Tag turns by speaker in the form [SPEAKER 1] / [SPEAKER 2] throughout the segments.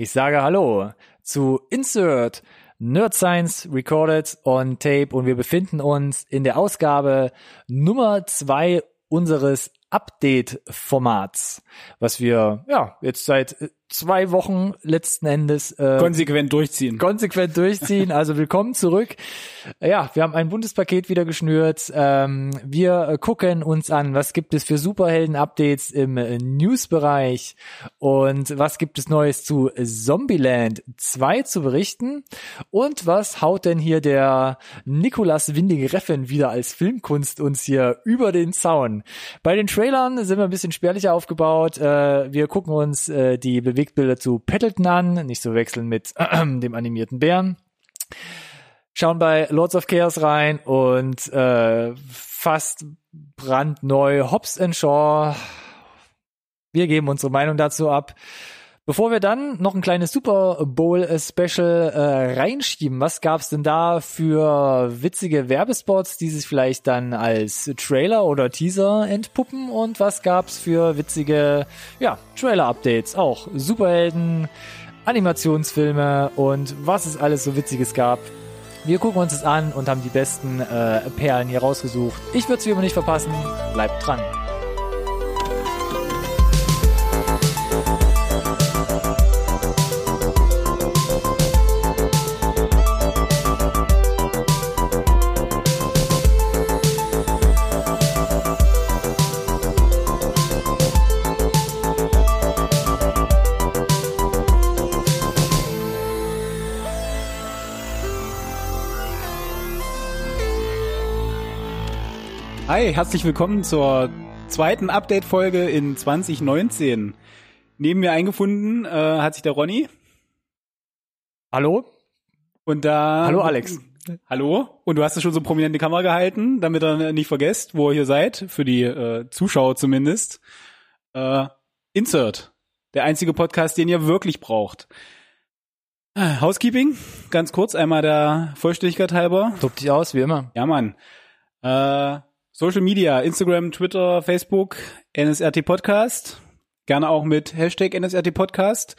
[SPEAKER 1] Ich sage Hallo zu Insert Nerd Science Recorded on Tape und wir befinden uns in der Ausgabe Nummer zwei unseres Update-Formats, was wir ja jetzt seit zwei Wochen letzten Endes
[SPEAKER 2] äh, konsequent durchziehen.
[SPEAKER 1] Konsequent durchziehen. Also willkommen zurück. Ja, wir haben ein buntes Paket wieder geschnürt. Ähm, wir gucken uns an, was gibt es für Superhelden-Updates im äh, News-Bereich und was gibt es Neues zu Zombieland 2 zu berichten und was haut denn hier der Nikolas Winding-Reffen wieder als Filmkunst uns hier über den Zaun. Bei den Trailern sind wir ein bisschen spärlicher aufgebaut. Äh, wir gucken uns äh, die Bewegung Bewegtbilder zu Paddleton an, nicht zu wechseln mit äh, dem animierten Bären. Schauen bei Lords of Chaos rein und äh, fast brandneu Hobbs Shaw. Wir geben unsere Meinung dazu ab. Bevor wir dann noch ein kleines Super Bowl Special äh, reinschieben, was gab's denn da für witzige Werbespots, die sich vielleicht dann als Trailer oder Teaser entpuppen und was gab's für witzige ja, Trailer Updates, auch Superhelden, Animationsfilme und was es alles so witziges gab. Wir gucken uns das an und haben die besten äh, Perlen hier rausgesucht. Ich würde es wie immer nicht verpassen. Bleibt dran.
[SPEAKER 2] Hi, herzlich willkommen zur zweiten Update-Folge in 2019. Neben mir eingefunden äh, hat sich der Ronny.
[SPEAKER 1] Hallo?
[SPEAKER 2] Und da.
[SPEAKER 1] Hallo Alex.
[SPEAKER 2] Hallo? Und du hast es schon so prominent die Kamera gehalten, damit ihr nicht vergesst, wo ihr hier seid, für die äh, Zuschauer zumindest. Äh, Insert. Der einzige Podcast, den ihr wirklich braucht. Housekeeping, ganz kurz, einmal der Vollständigkeit halber.
[SPEAKER 1] Tobt dich aus, wie immer.
[SPEAKER 2] Ja, Mann. Äh, Social Media, Instagram, Twitter, Facebook, NSRT Podcast. Gerne auch mit Hashtag NSRT Podcast.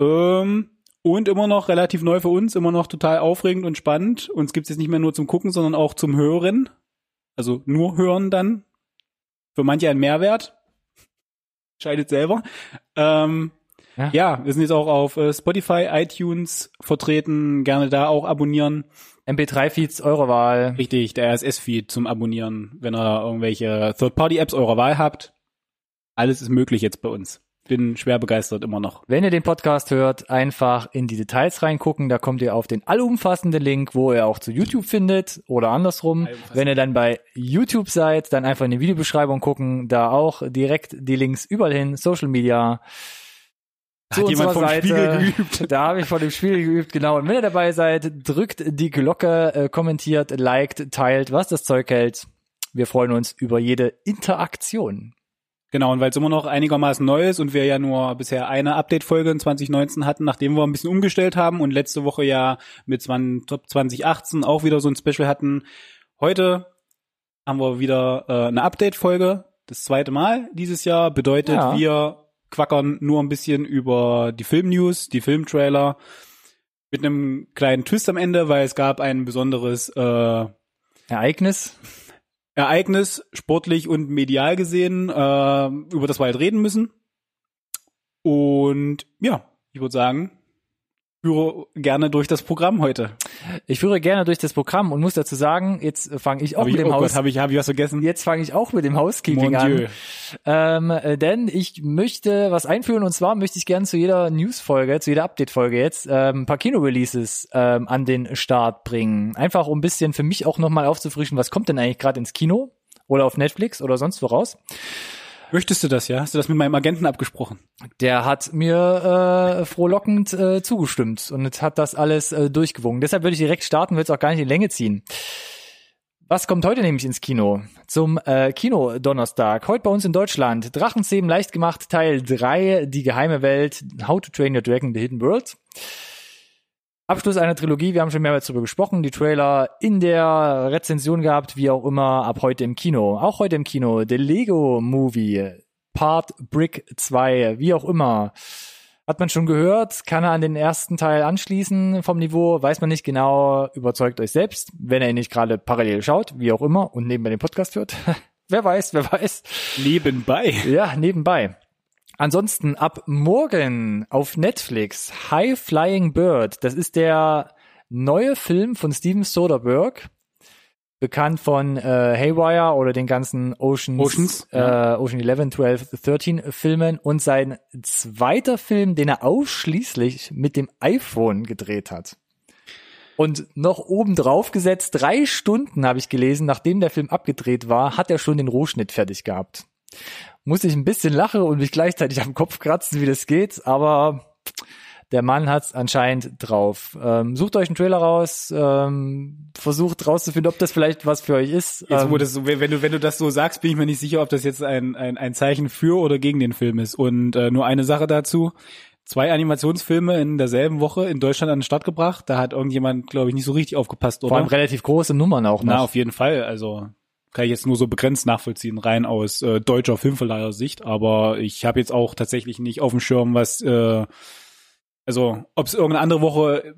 [SPEAKER 2] Ähm, und immer noch relativ neu für uns, immer noch total aufregend und spannend. Uns gibt's jetzt nicht mehr nur zum Gucken, sondern auch zum Hören. Also nur hören dann. Für manche ein Mehrwert. Scheidet selber. Ähm, ja. ja. wir sind jetzt auch auf äh, Spotify, iTunes vertreten. Gerne da auch abonnieren.
[SPEAKER 1] MP3-Feeds eurer Wahl.
[SPEAKER 2] Richtig, der RSS-Feed zum Abonnieren, wenn ihr irgendwelche Third-Party-Apps eurer Wahl habt. Alles ist möglich jetzt bei uns. Bin schwer begeistert immer noch.
[SPEAKER 1] Wenn ihr den Podcast hört, einfach in die Details reingucken. Da kommt ihr auf den allumfassenden Link, wo ihr auch zu YouTube findet oder andersrum. Wenn ihr dann bei YouTube seid, dann einfach in die Videobeschreibung gucken. Da auch direkt die Links überall hin. Social Media,
[SPEAKER 2] zu Hat vom Seite. Spiegel geübt?
[SPEAKER 1] Da habe ich von dem Spiegel geübt, genau. Und wenn ihr dabei seid, drückt die Glocke, äh, kommentiert, liked, teilt, was das Zeug hält. Wir freuen uns über jede Interaktion.
[SPEAKER 2] Genau, und weil es immer noch einigermaßen neu ist und wir ja nur bisher eine Update-Folge in 2019 hatten, nachdem wir ein bisschen umgestellt haben und letzte Woche ja mit Top 2018 auch wieder so ein Special hatten. Heute haben wir wieder äh, eine Update-Folge, das zweite Mal dieses Jahr. Bedeutet, ja. wir quackern nur ein bisschen über die Filmnews, die Filmtrailer mit einem kleinen Twist am Ende, weil es gab ein besonderes äh,
[SPEAKER 1] Ereignis.
[SPEAKER 2] Ereignis, sportlich und medial gesehen, äh, über das wir halt reden müssen. Und ja, ich würde sagen, führe gerne durch das Programm heute.
[SPEAKER 1] Ich führe gerne durch das Programm und muss dazu sagen, jetzt fange ich auch
[SPEAKER 2] hab
[SPEAKER 1] mit
[SPEAKER 2] ich,
[SPEAKER 1] dem
[SPEAKER 2] oh
[SPEAKER 1] Haus.
[SPEAKER 2] Gott, habe ich, hab ich was vergessen?
[SPEAKER 1] Jetzt fange ich auch mit dem Housekeeping an. Ähm, äh, denn ich möchte was einführen und zwar möchte ich gerne zu jeder News-Folge, zu jeder Update-Folge jetzt ähm, ein paar Kino-Releases ähm, an den Start bringen. Einfach um ein bisschen für mich auch nochmal aufzufrischen, was kommt denn eigentlich gerade ins Kino oder auf Netflix oder sonst woraus.
[SPEAKER 2] Möchtest du das, ja? Hast du das mit meinem Agenten abgesprochen?
[SPEAKER 1] Der hat mir äh, frohlockend äh, zugestimmt und hat das alles äh, durchgewungen. Deshalb würde ich direkt starten, würde es auch gar nicht in Länge ziehen. Was kommt heute nämlich ins Kino? Zum äh, Kino Donnerstag. Heute bei uns in Deutschland. Drachenzähmen leicht gemacht, Teil 3, die geheime Welt, How to Train Your Dragon, The Hidden World. Abschluss einer Trilogie, wir haben schon mehrmals darüber gesprochen, die Trailer in der Rezension gehabt, wie auch immer, ab heute im Kino. Auch heute im Kino, The Lego Movie, Part Brick 2, wie auch immer. Hat man schon gehört, kann er an den ersten Teil anschließen vom Niveau, weiß man nicht genau, überzeugt euch selbst, wenn er ihn nicht gerade parallel schaut, wie auch immer, und nebenbei den Podcast hört. wer weiß, wer weiß.
[SPEAKER 2] Nebenbei.
[SPEAKER 1] Ja, nebenbei. Ansonsten ab morgen auf Netflix High Flying Bird. Das ist der neue Film von Steven Soderbergh bekannt von äh, Haywire oder den ganzen Oceans,
[SPEAKER 2] Oceans,
[SPEAKER 1] äh, Ocean 11, 12, 13 Filmen und sein zweiter Film, den er ausschließlich mit dem iPhone gedreht hat. Und noch oben drauf gesetzt, drei Stunden habe ich gelesen, nachdem der Film abgedreht war, hat er schon den Rohschnitt fertig gehabt. Muss ich ein bisschen lachen und mich gleichzeitig am Kopf kratzen, wie das geht, aber der Mann hat's anscheinend drauf. Ähm, sucht euch einen Trailer raus, ähm, versucht rauszufinden, ob das vielleicht was für euch ist.
[SPEAKER 2] Jetzt, wo
[SPEAKER 1] Ähm,
[SPEAKER 2] das, wenn du, wenn du das so sagst, bin ich mir nicht sicher, ob das jetzt ein, ein, ein Zeichen für oder gegen den Film ist. Und äh, nur eine Sache dazu. Zwei Animationsfilme in derselben Woche in Deutschland an den Start gebracht. Da hat irgendjemand, glaube ich, nicht so richtig aufgepasst,
[SPEAKER 1] vor allem
[SPEAKER 2] oder?
[SPEAKER 1] relativ große Nummern auch noch.
[SPEAKER 2] Na, auf jeden Fall. Also kann ich jetzt nur so begrenzt nachvollziehen, rein aus äh, deutscher Filmverleiher-Sicht. Aber ich habe jetzt auch tatsächlich nicht auf dem Schirm, was, äh, also ob es irgendeine andere Woche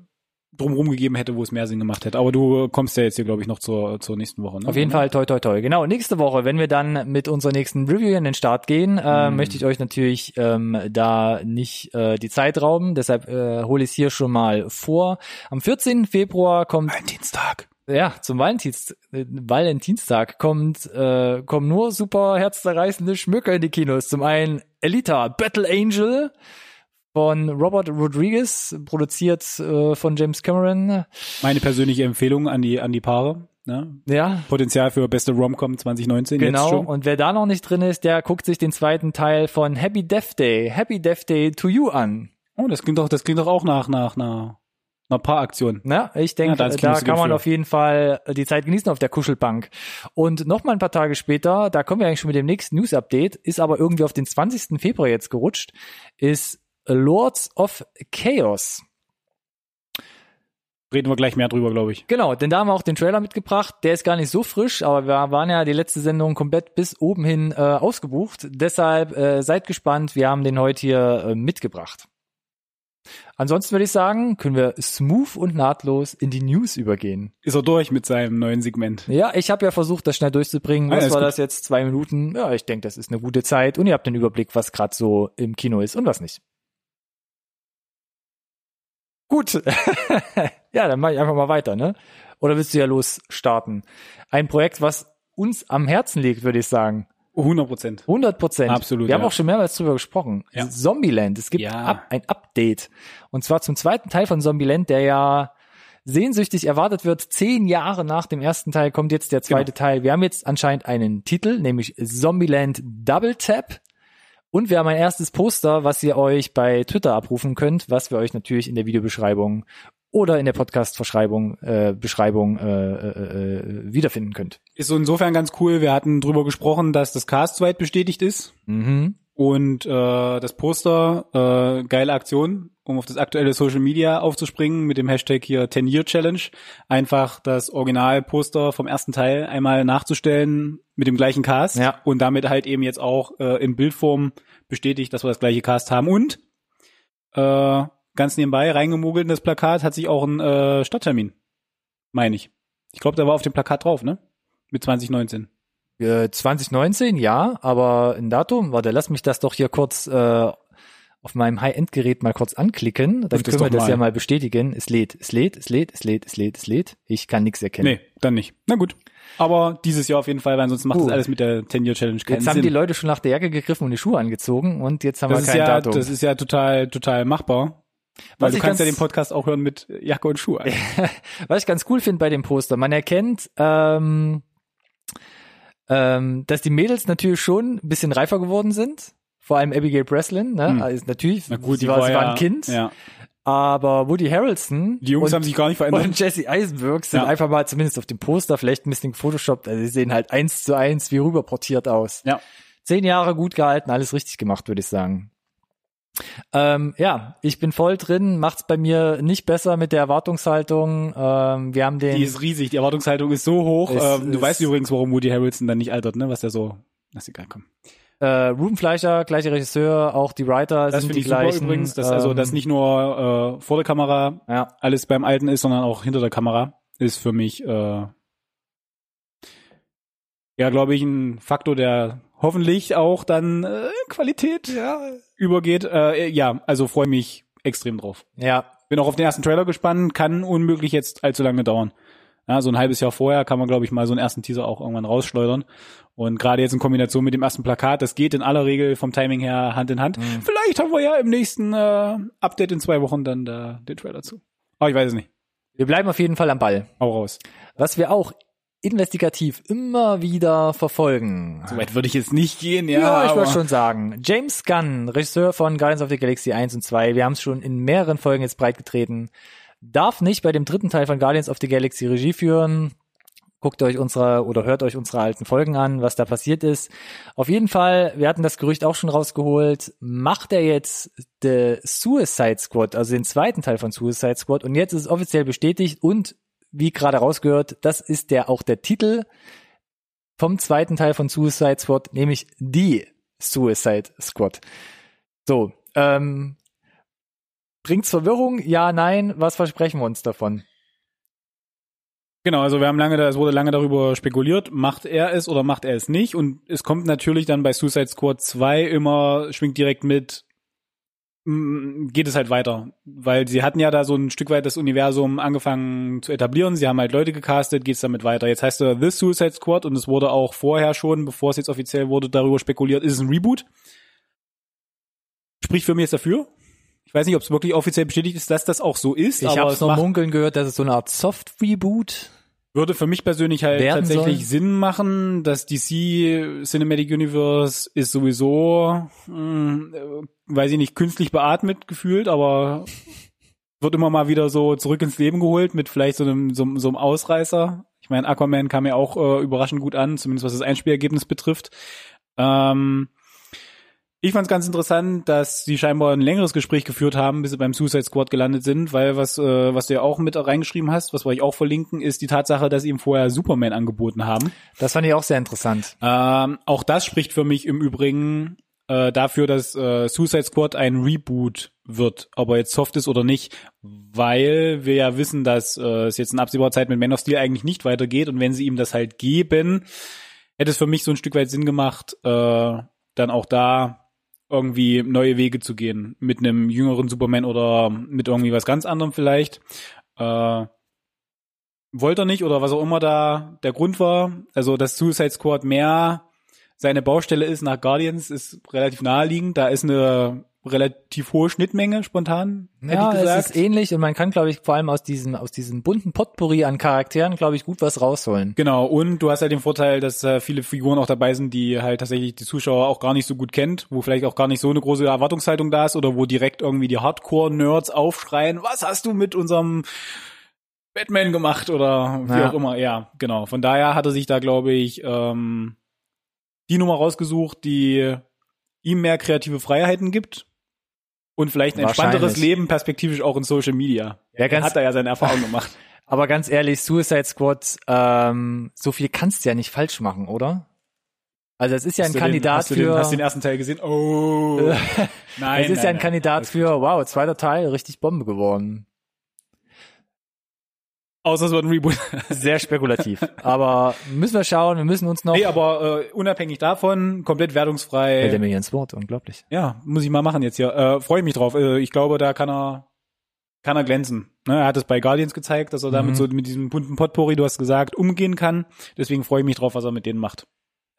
[SPEAKER 2] drumherum gegeben hätte, wo es mehr Sinn gemacht hätte. Aber du kommst ja jetzt hier, glaube ich, noch zur, zur nächsten Woche. Ne?
[SPEAKER 1] Auf jeden Fall, toi, toi, toi. Genau, nächste Woche, wenn wir dann mit unserer nächsten Review in den Start gehen, äh,
[SPEAKER 2] Mhm.
[SPEAKER 1] möchte ich euch natürlich ähm, da nicht äh, die Zeit rauben. Deshalb äh, hole ich es hier schon mal vor. Am 14. Februar kommt
[SPEAKER 2] Ein Dienstag.
[SPEAKER 1] Ja, zum Valentins, äh, Valentinstag kommt, äh, kommen nur super herzzerreißende Schmücke in die Kinos. Zum einen Elita, Battle Angel von Robert Rodriguez, produziert äh, von James Cameron.
[SPEAKER 2] Meine persönliche Empfehlung an die, an die Paare. Ne?
[SPEAKER 1] Ja,
[SPEAKER 2] Potenzial für beste Romcom 2019 jetzt
[SPEAKER 1] genau. Und wer da noch nicht drin ist, der guckt sich den zweiten Teil von Happy Death Day, Happy Death Day to You an.
[SPEAKER 2] Oh, das klingt doch, das klingt doch auch nach, nach einer, einer Paaraktion.
[SPEAKER 1] Na, ich denke,
[SPEAKER 2] Ja, da
[SPEAKER 1] kann man
[SPEAKER 2] für.
[SPEAKER 1] auf jeden Fall die Zeit genießen auf der Kuschelbank. Und noch mal ein paar Tage später, da kommen wir eigentlich schon mit dem nächsten News-Update, ist aber irgendwie auf den 20. Februar jetzt gerutscht, ist Lords of Chaos.
[SPEAKER 2] Reden wir gleich mehr drüber, glaube ich.
[SPEAKER 1] Genau, denn da haben wir auch den Trailer mitgebracht. Der ist gar nicht so frisch, aber wir waren ja die letzte Sendung komplett bis oben hin äh, ausgebucht. Deshalb äh, seid gespannt, wir haben den heute hier äh, mitgebracht. Ansonsten würde ich sagen, können wir smooth und nahtlos in die News übergehen.
[SPEAKER 2] Ist er durch mit seinem neuen Segment.
[SPEAKER 1] Ja, ich habe ja versucht, das schnell durchzubringen.
[SPEAKER 2] Ah,
[SPEAKER 1] Was
[SPEAKER 2] ist
[SPEAKER 1] war
[SPEAKER 2] gut.
[SPEAKER 1] das jetzt? Zwei Minuten? Ja, ich denke, das ist eine gute Zeit. Und ihr habt den Überblick, was gerade so im Kino ist und was nicht. Gut. ja, dann mache ich einfach mal weiter, ne? Oder willst du ja losstarten? Ein Projekt, was uns am Herzen liegt, würde ich sagen.
[SPEAKER 2] 100 Prozent.
[SPEAKER 1] 100 Prozent.
[SPEAKER 2] Absolut,
[SPEAKER 1] Wir haben
[SPEAKER 2] ja.
[SPEAKER 1] auch schon mehrmals drüber gesprochen.
[SPEAKER 2] Ja.
[SPEAKER 1] Zombieland. Es gibt
[SPEAKER 2] Ja.
[SPEAKER 1] ein Update. Und zwar zum zweiten Teil von Zombieland, der ja sehnsüchtig erwartet wird. Zehn Jahre nach dem ersten Teil kommt jetzt der zweite
[SPEAKER 2] Genau.
[SPEAKER 1] Teil. Wir haben jetzt anscheinend einen Titel, nämlich Zombieland Double Tap. Und wir haben ein erstes Poster, was ihr euch bei Twitter abrufen könnt, was wir euch natürlich in der Videobeschreibung oder in der Podcast-Verschreibung, äh, Beschreibung äh, äh, äh, wiederfinden könnt.
[SPEAKER 2] Ist so insofern ganz cool. Wir hatten drüber gesprochen, dass das Cast soweit bestätigt ist.
[SPEAKER 1] Mhm.
[SPEAKER 2] Und äh, das Poster, äh, geile Aktion, um auf das aktuelle Social Media aufzuspringen mit dem Hashtag hier 10 Year Challenge. Einfach das Originalposter vom ersten Teil einmal nachzustellen mit dem gleichen Cast
[SPEAKER 1] Ja.
[SPEAKER 2] und damit halt eben jetzt auch äh, in Bildform bestätigt, dass wir das gleiche Cast haben. Und äh, ganz nebenbei reingemogelt in das Plakat hat sich auch ein äh, Stadttermin, meine ich. Ich glaube, der war auf dem Plakat drauf, ne? Mit 2019.
[SPEAKER 1] Äh, 2019, ja, aber ein Datum, warte, lass mich das doch hier kurz äh, auf meinem High-End-Gerät mal kurz anklicken. Dann
[SPEAKER 2] das
[SPEAKER 1] können wir das
[SPEAKER 2] mal.
[SPEAKER 1] ja mal bestätigen. Es lädt, es lädt, es lädt, es lädt, es lädt, es lädt. Ich kann nichts erkennen.
[SPEAKER 2] Nee, dann nicht. Na gut. Aber dieses Jahr auf jeden Fall, weil ansonsten macht
[SPEAKER 1] Gut.
[SPEAKER 2] das alles mit der 10-Year-Challenge keinen
[SPEAKER 1] Jetzt haben
[SPEAKER 2] Sinn.
[SPEAKER 1] die Leute schon nach der Jacke gegriffen und die Schuhe angezogen und jetzt haben
[SPEAKER 2] das
[SPEAKER 1] wir
[SPEAKER 2] ist
[SPEAKER 1] kein
[SPEAKER 2] ja,
[SPEAKER 1] Datum.
[SPEAKER 2] das ist ja total, total machbar. Weil
[SPEAKER 1] Was
[SPEAKER 2] du kannst ja
[SPEAKER 1] ganz-
[SPEAKER 2] den Podcast auch hören mit Jacke und Schuhe.
[SPEAKER 1] Was ich ganz cool finde bei dem Poster, man erkennt, ähm, ähm, dass die Mädels natürlich schon ein bisschen reifer geworden sind. Vor allem Abigail Breslin, ne?
[SPEAKER 2] Hm.
[SPEAKER 1] Also natürlich,
[SPEAKER 2] Na gut,
[SPEAKER 1] sie,
[SPEAKER 2] die
[SPEAKER 1] war, sie
[SPEAKER 2] ja,
[SPEAKER 1] war ein Kind,
[SPEAKER 2] Ja.
[SPEAKER 1] aber Woody Harrelson
[SPEAKER 2] Die Jungs
[SPEAKER 1] und,
[SPEAKER 2] haben sich gar nicht verändert.
[SPEAKER 1] und Jesse Eisenberg sind
[SPEAKER 2] Ja.
[SPEAKER 1] einfach mal zumindest auf dem Poster vielleicht ein bisschen gefotoshoppt. Also sie sehen halt eins zu eins wie rüberportiert aus.
[SPEAKER 2] Ja.
[SPEAKER 1] Zehn Jahre gut gehalten, alles richtig gemacht, würde ich sagen. Ähm, ja, ich bin voll drin, macht's bei mir nicht besser mit der Erwartungshaltung. Ähm, wir haben den
[SPEAKER 2] Die ist riesig, die Erwartungshaltung ist so hoch.
[SPEAKER 1] Es
[SPEAKER 2] ähm, du
[SPEAKER 1] ist-
[SPEAKER 2] weißt übrigens, warum Woody Harrelson dann nicht altert, ne? Was der so. Das ist egal, komm.
[SPEAKER 1] Äh, Ruben Fleischer, gleicher Regisseur, auch die Writer
[SPEAKER 2] Das
[SPEAKER 1] sind
[SPEAKER 2] finde
[SPEAKER 1] die
[SPEAKER 2] ich super
[SPEAKER 1] gleichen.
[SPEAKER 2] übrigens, dass also
[SPEAKER 1] ähm,
[SPEAKER 2] dass nicht nur äh, vor der Kamera
[SPEAKER 1] ja.
[SPEAKER 2] alles beim Alten ist, sondern auch hinter der Kamera ist für mich äh, ja, glaube ich, ein Faktor, der hoffentlich auch dann äh, Qualität übergeht. Äh, ja, also freue mich extrem drauf.
[SPEAKER 1] ja,
[SPEAKER 2] Bin auch auf den ersten Trailer gespannt, kann unmöglich jetzt allzu lange dauern. Ja, so ein halbes Jahr vorher kann man, glaube ich, mal so einen ersten Teaser auch irgendwann rausschleudern. Und gerade jetzt in Kombination mit dem ersten Plakat, das geht in aller Regel vom Timing her Hand in Hand. Vielleicht haben wir ja im nächsten äh, Update in zwei Wochen dann da den Trailer zu. Aber ich weiß es nicht.
[SPEAKER 1] wir bleiben auf jeden Fall am Ball.
[SPEAKER 2] Hau raus.
[SPEAKER 1] Was wir auch investigativ immer wieder verfolgen.
[SPEAKER 2] So weit würde ich jetzt nicht gehen, ja.
[SPEAKER 1] Ja, ich wollte schon sagen. James Gunn, Regisseur von Guardians of the Galaxy 1 und 2, wir haben es schon in mehreren Folgen jetzt breitgetreten, darf nicht bei dem dritten Teil von Guardians of the Galaxy Regie führen. Guckt euch unsere oder hört euch unsere alten Folgen an, was da passiert ist. Auf jeden Fall, wir hatten das Gerücht auch schon rausgeholt, macht er jetzt The Suicide Squad, also den zweiten Teil von Suicide Squad und jetzt ist es offiziell bestätigt und wie gerade rausgehört, das ist der auch der Titel vom zweiten Teil von Suicide Squad, nämlich die Suicide Squad. So, ähm, bringt's Verwirrung? Ja, nein. Was versprechen wir uns davon?
[SPEAKER 2] Genau, also wir haben lange, es wurde lange darüber spekuliert, macht er es oder macht er es nicht? Und es kommt natürlich dann bei Suicide Squad 2 immer, schwingt direkt mit, geht es halt weiter. Weil sie hatten ja da so ein Stück weit das Universum angefangen zu etablieren, sie haben halt Leute gecastet, geht es damit weiter. Jetzt heißt er The Suicide Squad und es wurde auch vorher schon, bevor es jetzt offiziell wurde, darüber spekuliert, ist es ein Reboot? Spricht für mich jetzt dafür. Ich weiß nicht, ob es wirklich offiziell bestätigt ist, dass das auch so ist.
[SPEAKER 1] Ich
[SPEAKER 2] aber
[SPEAKER 1] habe
[SPEAKER 2] es
[SPEAKER 1] nur
[SPEAKER 2] macht-
[SPEAKER 1] munkeln gehört, dass es so eine Art Soft-Reboot
[SPEAKER 2] würde für mich persönlich halt tatsächlich
[SPEAKER 1] soll.
[SPEAKER 2] Sinn machen. Das DC Cinematic Universe ist sowieso, mh, äh, weiß ich nicht, künstlich beatmet gefühlt, aber wird immer mal wieder so zurück ins Leben geholt mit vielleicht so einem, so, so einem Ausreißer. Ich meine, Aquaman kam ja auch äh, überraschend gut an, zumindest was das Einspielergebnis betrifft. Ähm, ich fand es ganz interessant, dass sie scheinbar ein längeres Gespräch geführt haben, bis sie beim Suicide Squad gelandet sind, weil was, äh, was du ja auch mit reingeschrieben hast, was wir euch auch verlinken, ist die Tatsache, dass sie ihm vorher Superman angeboten haben.
[SPEAKER 1] Das fand ich auch sehr interessant.
[SPEAKER 2] Ähm, auch das spricht für mich im Übrigen äh, dafür, dass äh, Suicide Squad ein Reboot wird, ob er jetzt soft ist oder nicht, weil wir ja wissen, dass äh, es jetzt in absehbarer Zeit mit Man of Steel eigentlich nicht weitergeht und wenn sie ihm das halt geben, hätte es für mich so ein Stück weit Sinn gemacht, äh, dann auch da irgendwie neue Wege zu gehen mit einem jüngeren Superman oder mit irgendwie was ganz anderem vielleicht. Äh, wollte er nicht oder was auch immer da der Grund war. Also, dass Suicide Squad mehr seine Baustelle ist nach Guardians, ist relativ naheliegend. Da ist eine relativ hohe Schnittmenge spontan, hätte
[SPEAKER 1] Ja,
[SPEAKER 2] ich gesagt.
[SPEAKER 1] es ist ähnlich und man kann, glaube ich, vor allem aus diesem, aus diesem bunten Potpourri an Charakteren, glaube ich, gut was rausholen.
[SPEAKER 2] Genau, und du hast halt den Vorteil, dass äh, viele Figuren auch dabei sind, die halt tatsächlich die Zuschauer auch gar nicht so gut kennt, wo vielleicht auch gar nicht so eine große Erwartungshaltung da ist oder wo direkt irgendwie die Hardcore-Nerds aufschreien, was hast du mit unserem Batman gemacht oder wie
[SPEAKER 1] Ja.
[SPEAKER 2] auch immer. Ja, genau. Von daher hat er sich da, glaube ich, ähm, die Nummer rausgesucht, die ihm mehr kreative Freiheiten gibt und vielleicht ein entspannteres. Leben perspektivisch auch in Social Media.
[SPEAKER 1] Ja, ganz-
[SPEAKER 2] hat er ja seine Erfahrung gemacht.
[SPEAKER 1] Aber ganz ehrlich, Suicide Squad, ähm, so viel kannst du ja nicht falsch machen, oder? Also es ist ja ein
[SPEAKER 2] Hast du
[SPEAKER 1] Kandidat
[SPEAKER 2] den, hast Du
[SPEAKER 1] für.
[SPEAKER 2] den, hast du den ersten Teil gesehen? Oh. nein.
[SPEAKER 1] es ist
[SPEAKER 2] nein,
[SPEAKER 1] ja ein
[SPEAKER 2] nein.
[SPEAKER 1] Kandidat
[SPEAKER 2] gut.
[SPEAKER 1] für, wow, zweiter Teil, richtig Bombe geworden.
[SPEAKER 2] Außer es wird ein Reboot.
[SPEAKER 1] Sehr spekulativ. aber müssen wir schauen, wir müssen uns noch.
[SPEAKER 2] nee, aber äh, unabhängig davon, komplett
[SPEAKER 1] Hält er
[SPEAKER 2] wertungsfrei.
[SPEAKER 1] mir hier ins Wort, unglaublich.
[SPEAKER 2] Ja, muss ich mal machen jetzt hier. Äh, Freue mich drauf. Äh, ich glaube, da kann er kann er glänzen. Ne, er hat es bei Guardians gezeigt, dass er damit
[SPEAKER 1] Mhm.
[SPEAKER 2] so mit diesem bunten Potpourri, du hast gesagt, umgehen kann. Deswegen freue ich mich drauf, was er mit denen macht.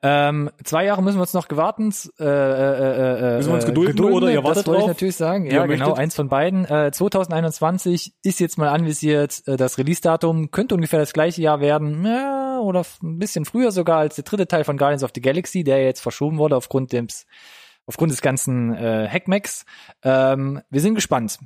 [SPEAKER 1] Ähm, zwei Jahre müssen wir uns noch gewarten. Äh, äh, äh, äh,
[SPEAKER 2] Müssen wir uns
[SPEAKER 1] äh,
[SPEAKER 2] gedulden oder ihr wartet
[SPEAKER 1] Das wollte ich natürlich sagen. Ja, genau,
[SPEAKER 2] möchtet.
[SPEAKER 1] eins von beiden. Äh, 2021 ist jetzt mal anvisiert. Äh, das Release-Datum könnte ungefähr das gleiche Jahr werden. Ja, oder ein bisschen früher sogar als der dritte Teil von Guardians of the Galaxy, der jetzt verschoben wurde aufgrund des, aufgrund des ganzen äh, Hackmacks. Ähm, wir sind gespannt.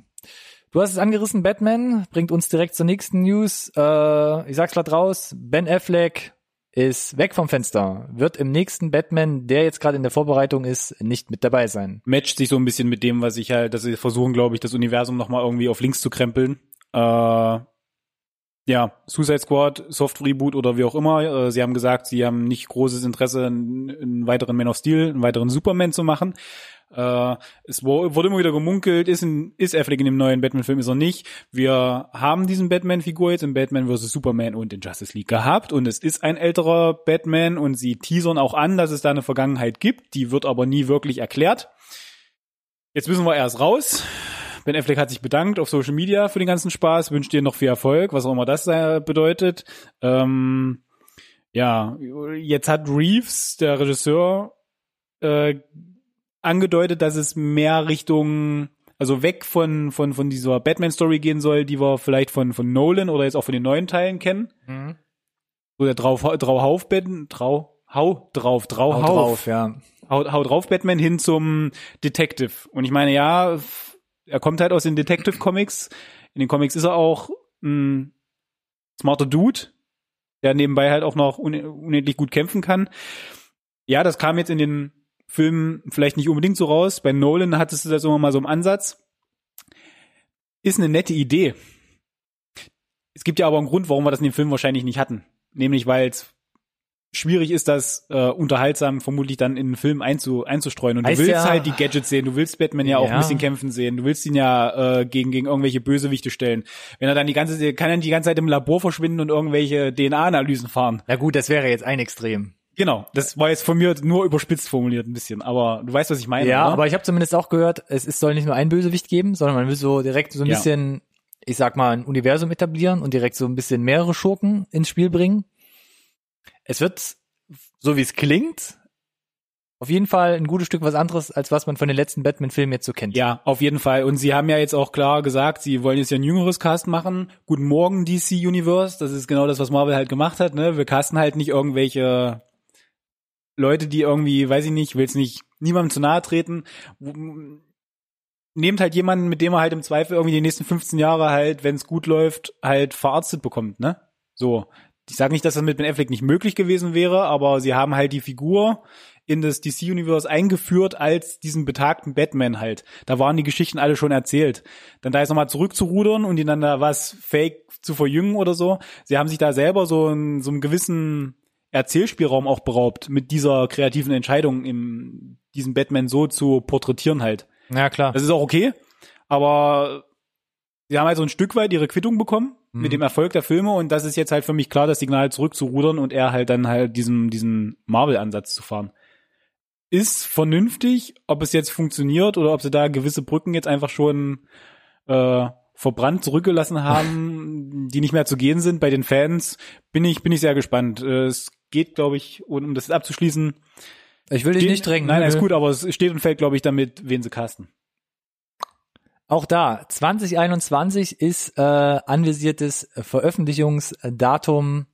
[SPEAKER 1] Du hast es angerissen, Batman, bringt uns direkt zur nächsten News. Äh, ich sag's grad raus, Ben Affleck ist weg vom Fenster, wird im nächsten Batman, der jetzt gerade in der Vorbereitung ist, nicht mit dabei sein.
[SPEAKER 2] Matcht sich so ein bisschen mit dem, was ich halt, dass sie versuchen, glaube ich, das Universum nochmal irgendwie auf links zu krempeln. Äh, ja, Suicide Squad, Soft Reboot oder wie auch immer. Äh, sie haben gesagt, sie haben nicht großes Interesse, einen, weiteren Man of Steel, einen weiteren Superman zu machen. Äh, es wurde immer wieder gemunkelt, ist, ein, ist Affleck in dem neuen Batman-Film, ist er nicht. Wir haben diesen Batman-Figur jetzt in Batman vs. Superman und in Justice League gehabt und es ist ein älterer Batman und sie teasern auch an, dass es da eine Vergangenheit gibt, die wird aber nie wirklich erklärt. Jetzt müssen wir erst raus. Ben Affleck hat sich bedankt auf Social Media für den ganzen Spaß, wünscht dir noch viel Erfolg, was auch immer das bedeutet. Ähm, ja, jetzt hat Reeves, der Regisseur, äh, angedeutet, dass es mehr Richtung, also weg von, von, von dieser Batman-Story gehen soll, die wir vielleicht von, von Nolan oder jetzt auch von den neuen Teilen kennen. Mhm. So der drauf, drauf auf Batman, trau, hau drauf, drau, hau, hau drauf, ja. Hau, hau drauf Batman hin zum Detective. Und ich meine, ja, er kommt halt aus den Detective Comics. In den Comics ist er auch ein smarter Dude, der nebenbei halt auch noch unendlich gut kämpfen kann. Ja, das kam jetzt in den Film vielleicht nicht unbedingt so raus. Bei Nolan hattest du das immer mal so im Ansatz. Ist eine nette Idee. Es gibt ja aber einen Grund, warum wir das in dem Film wahrscheinlich nicht hatten. Nämlich, weil es schwierig ist, das äh, unterhaltsam vermutlich dann in den Film einzu, einzustreuen. Und du willst ja, halt die Gadgets sehen, du willst Batman ja, ja, auch ein bisschen kämpfen sehen, du willst ihn ja äh, gegen, gegen irgendwelche Bösewichte stellen. Wenn er dann die ganze kann er die ganze Zeit im Labor verschwinden und irgendwelche DNA-Analysen fahren.
[SPEAKER 1] Ja gut, das wäre jetzt ein Extrem.
[SPEAKER 2] Genau, das war jetzt von mir nur überspitzt formuliert ein bisschen, aber du weißt, was ich meine.
[SPEAKER 1] Ja, oder? aber ich habe zumindest auch gehört, es, es soll nicht nur ein Bösewicht geben, sondern man will so direkt so ein ja. bisschen, ich sag mal, ein Universum etablieren und direkt so ein bisschen mehrere Schurken ins Spiel bringen. Es wird, so wie es klingt, auf jeden Fall ein gutes Stück was anderes, als was man von den letzten Batman-Filmen jetzt so kennt.
[SPEAKER 2] Ja, auf jeden Fall. Und sie haben ja jetzt auch klar gesagt, sie wollen jetzt ja ein jüngeres Cast machen. Guten Morgen, DC Universe. Das ist genau das, was Marvel halt gemacht hat. Ne? Wir casten halt nicht irgendwelche Leute, die irgendwie, weiß ich nicht, will es nicht niemandem zu nahe treten, nehmt halt jemanden, mit dem er halt im Zweifel irgendwie die nächsten 15 Jahre halt, wenn es gut läuft, halt verarztet bekommt, ne? So. Ich sage nicht, dass das mit Ben Affleck nicht möglich gewesen wäre, aber sie haben halt die Figur in das DC-Universe eingeführt als diesen betagten Batman halt. Da waren die Geschichten alle schon erzählt. Dann da jetzt nochmal zurückzurudern und ihn dann da was fake zu verjüngen oder so. Sie haben sich da selber so in so einem gewissen Erzählspielraum auch beraubt, mit dieser kreativen Entscheidung, im, diesen Batman so zu porträtieren halt.
[SPEAKER 1] Ja, klar.
[SPEAKER 2] Das ist auch okay, aber sie haben halt so ein Stück weit ihre Quittung bekommen mhm. mit dem Erfolg der Filme und das ist jetzt halt für mich klar, das Signal zurückzurudern und er halt dann halt diesen, diesen Marvel-Ansatz zu fahren. Ist vernünftig, ob es jetzt funktioniert oder ob sie da gewisse Brücken jetzt einfach schon äh, verbrannt zurückgelassen haben, die nicht mehr zu gehen sind bei den Fans, bin ich, bin ich sehr gespannt. Äh, es geht, glaube ich, um das abzuschließen.
[SPEAKER 1] Ich will dich nicht drängen.
[SPEAKER 2] Nein, ist gut, aber es steht und fällt, glaube ich, damit, wen sie casten.
[SPEAKER 1] Auch da, 2021 ist äh, anvisiertes Veröffentlichungsdatum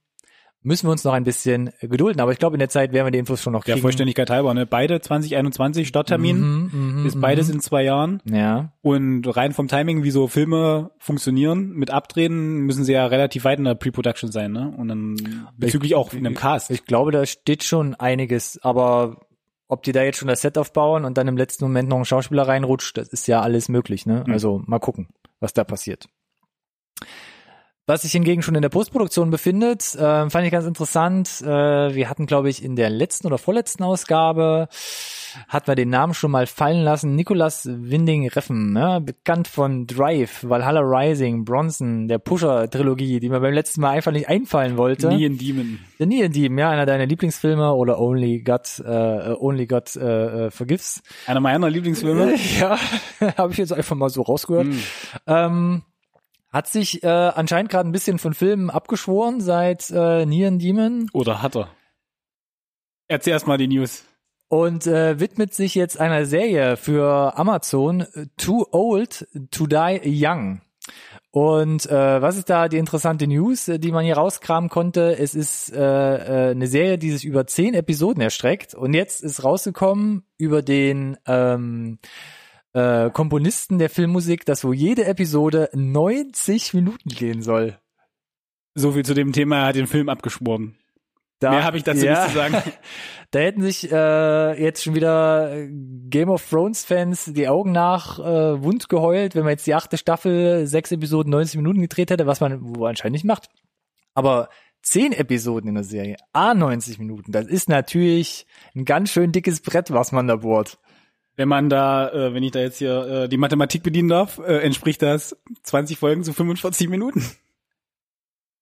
[SPEAKER 1] müssen wir uns noch ein bisschen gedulden. Aber ich glaube, in der Zeit werden wir die Infos schon noch kriegen.
[SPEAKER 2] Der Vollständigkeit halber, ne? Beide 2021 Starttermin, mhm, ist beides mhm. in zwei Jahren.
[SPEAKER 1] Ja.
[SPEAKER 2] Und rein vom Timing, wie so Filme funktionieren, mit Abdrehen, müssen sie ja relativ weit in der Pre-Production sein, ne? Und dann bezüglich ich, auch in einem Cast.
[SPEAKER 1] Ich glaube, da steht schon einiges, aber ob die da jetzt schon das Set aufbauen und dann im letzten Moment noch ein Schauspieler reinrutscht, das ist ja alles möglich, ne? Mhm. Also mal gucken, was da passiert. Was sich hingegen schon in der Postproduktion befindet, äh, fand ich ganz interessant. Äh, wir hatten, glaube ich, in der letzten oder vorletzten Ausgabe hat wir den Namen schon mal fallen lassen. Nicolas Winding Reffen, ne? bekannt von Drive, Valhalla Rising, Bronson, der Pusher-Trilogie, die mir beim letzten Mal einfach nicht einfallen wollte.
[SPEAKER 2] Nie in Demon.
[SPEAKER 1] Der Nie in Demon, ja, einer deiner Lieblingsfilme oder Only God, äh, Only God äh, äh, Forgives.
[SPEAKER 2] Einer meiner Lieblingsfilme.
[SPEAKER 1] ja, habe ich jetzt einfach mal so rausgehört. Mm. Ähm, hat sich äh, anscheinend gerade ein bisschen von Filmen abgeschworen seit äh, Neon Demon.
[SPEAKER 2] Oder hat er? Erzähl erst mal die News.
[SPEAKER 1] Und äh, widmet sich jetzt einer Serie für Amazon, Too Old to Die Young. Und äh, was ist da die interessante News, die man hier rauskramen konnte? Es ist äh, äh, eine Serie, die sich über zehn Episoden erstreckt. Und jetzt ist rausgekommen über den ähm, äh, Komponisten der Filmmusik, dass wo jede Episode 90 Minuten gehen soll.
[SPEAKER 2] So viel zu dem Thema, er hat den Film abgeschworen.
[SPEAKER 1] Da,
[SPEAKER 2] Mehr habe ich dazu
[SPEAKER 1] ja,
[SPEAKER 2] nicht zu sagen.
[SPEAKER 1] Da hätten sich äh, jetzt schon wieder Game of Thrones Fans die Augen nach äh, wund geheult, wenn man jetzt die achte Staffel, sechs Episoden, 90 Minuten gedreht hätte, was man wo anscheinend nicht macht. Aber zehn Episoden in der Serie, a 90 Minuten, das ist natürlich ein ganz schön dickes Brett, was man da bohrt.
[SPEAKER 2] Wenn man da, äh, wenn ich da jetzt hier äh, die Mathematik bedienen darf, äh, entspricht das 20 Folgen zu 45 Minuten.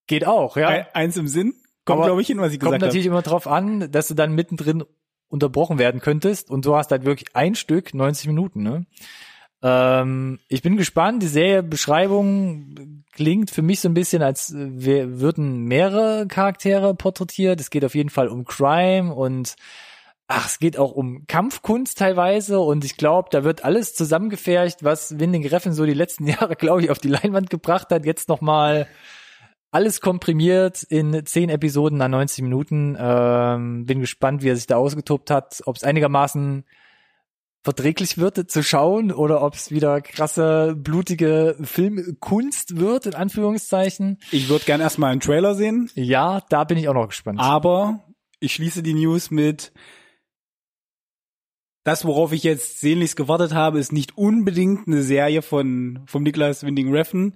[SPEAKER 1] Geht auch, ja.
[SPEAKER 2] Ein, eins im Sinn. Kommt, glaube ich, hin, was ich
[SPEAKER 1] Kommt
[SPEAKER 2] gesagt habe.
[SPEAKER 1] natürlich immer drauf an, dass du dann mittendrin unterbrochen werden könntest und du hast halt wirklich ein Stück 90 Minuten. Ne? Ähm, ich bin gespannt. Die Serie-Beschreibung klingt für mich so ein bisschen, als wir würden mehrere Charaktere porträtiert. Es geht auf jeden Fall um Crime und ach, es geht auch um Kampfkunst teilweise und ich glaube, da wird alles zusammengefercht, was Winding Refn so die letzten Jahre, glaube ich, auf die Leinwand gebracht hat. Jetzt nochmal alles komprimiert in zehn Episoden an 90 Minuten. Ähm, bin gespannt, wie er sich da ausgetobt hat, ob es einigermaßen verträglich wird zu schauen oder ob es wieder krasse, blutige Filmkunst wird, in Anführungszeichen.
[SPEAKER 2] Ich würde gern erstmal einen Trailer sehen,
[SPEAKER 1] Ja, da bin ich auch noch gespannt.
[SPEAKER 2] aber ich schließe die News mit das, worauf ich jetzt sehnlichst gewartet habe, ist nicht unbedingt eine Serie von vom Niklas Winding Refn,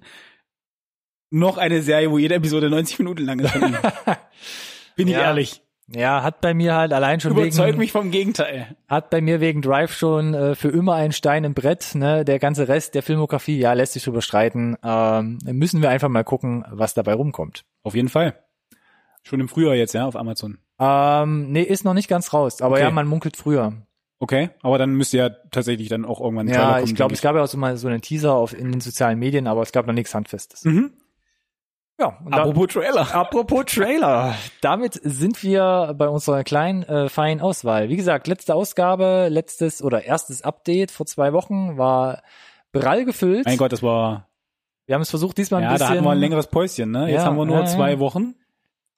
[SPEAKER 2] noch eine Serie, wo jede Episode 90 Minuten lang ist. Bin ich
[SPEAKER 1] Ja.
[SPEAKER 2] ehrlich.
[SPEAKER 1] Ja, hat bei mir halt allein schon
[SPEAKER 2] Überzeug
[SPEAKER 1] wegen,
[SPEAKER 2] mich vom Gegenteil.
[SPEAKER 1] hat bei mir wegen Drive schon äh, für immer ein Stein im Brett, ne? Der ganze Rest der Filmografie, ja, lässt sich drüber streiten. Ähm, müssen wir einfach mal gucken, was dabei rumkommt.
[SPEAKER 2] Auf jeden Fall. Schon im Frühjahr jetzt, ja, auf Amazon.
[SPEAKER 1] Ähm, nee, ist noch nicht ganz raus, aber
[SPEAKER 2] Okay.
[SPEAKER 1] ja, man munkelt früher.
[SPEAKER 2] Okay, aber dann müsste ja tatsächlich dann auch irgendwann ein Trailer
[SPEAKER 1] Ja,
[SPEAKER 2] kommen.
[SPEAKER 1] ich glaube, es gab ja auch so mal so einen Teaser auf in den sozialen Medien, aber es gab noch nichts Handfestes.
[SPEAKER 2] Mhm.
[SPEAKER 1] Ja, und da,
[SPEAKER 2] Apropos Trailer.
[SPEAKER 1] apropos Trailer. Damit sind wir bei unserer kleinen, äh, feinen Auswahl. Wie gesagt, letzte Ausgabe, letztes oder erstes Update vor zwei Wochen war prall gefüllt.
[SPEAKER 2] Mein Gott, das war,
[SPEAKER 1] Wir haben es versucht, diesmal ein
[SPEAKER 2] ja, da
[SPEAKER 1] bisschen.
[SPEAKER 2] hatten wir ein längeres Päuschen, ne? Jetzt
[SPEAKER 1] Ja,
[SPEAKER 2] haben wir nur
[SPEAKER 1] ja, ja.
[SPEAKER 2] zwei Wochen.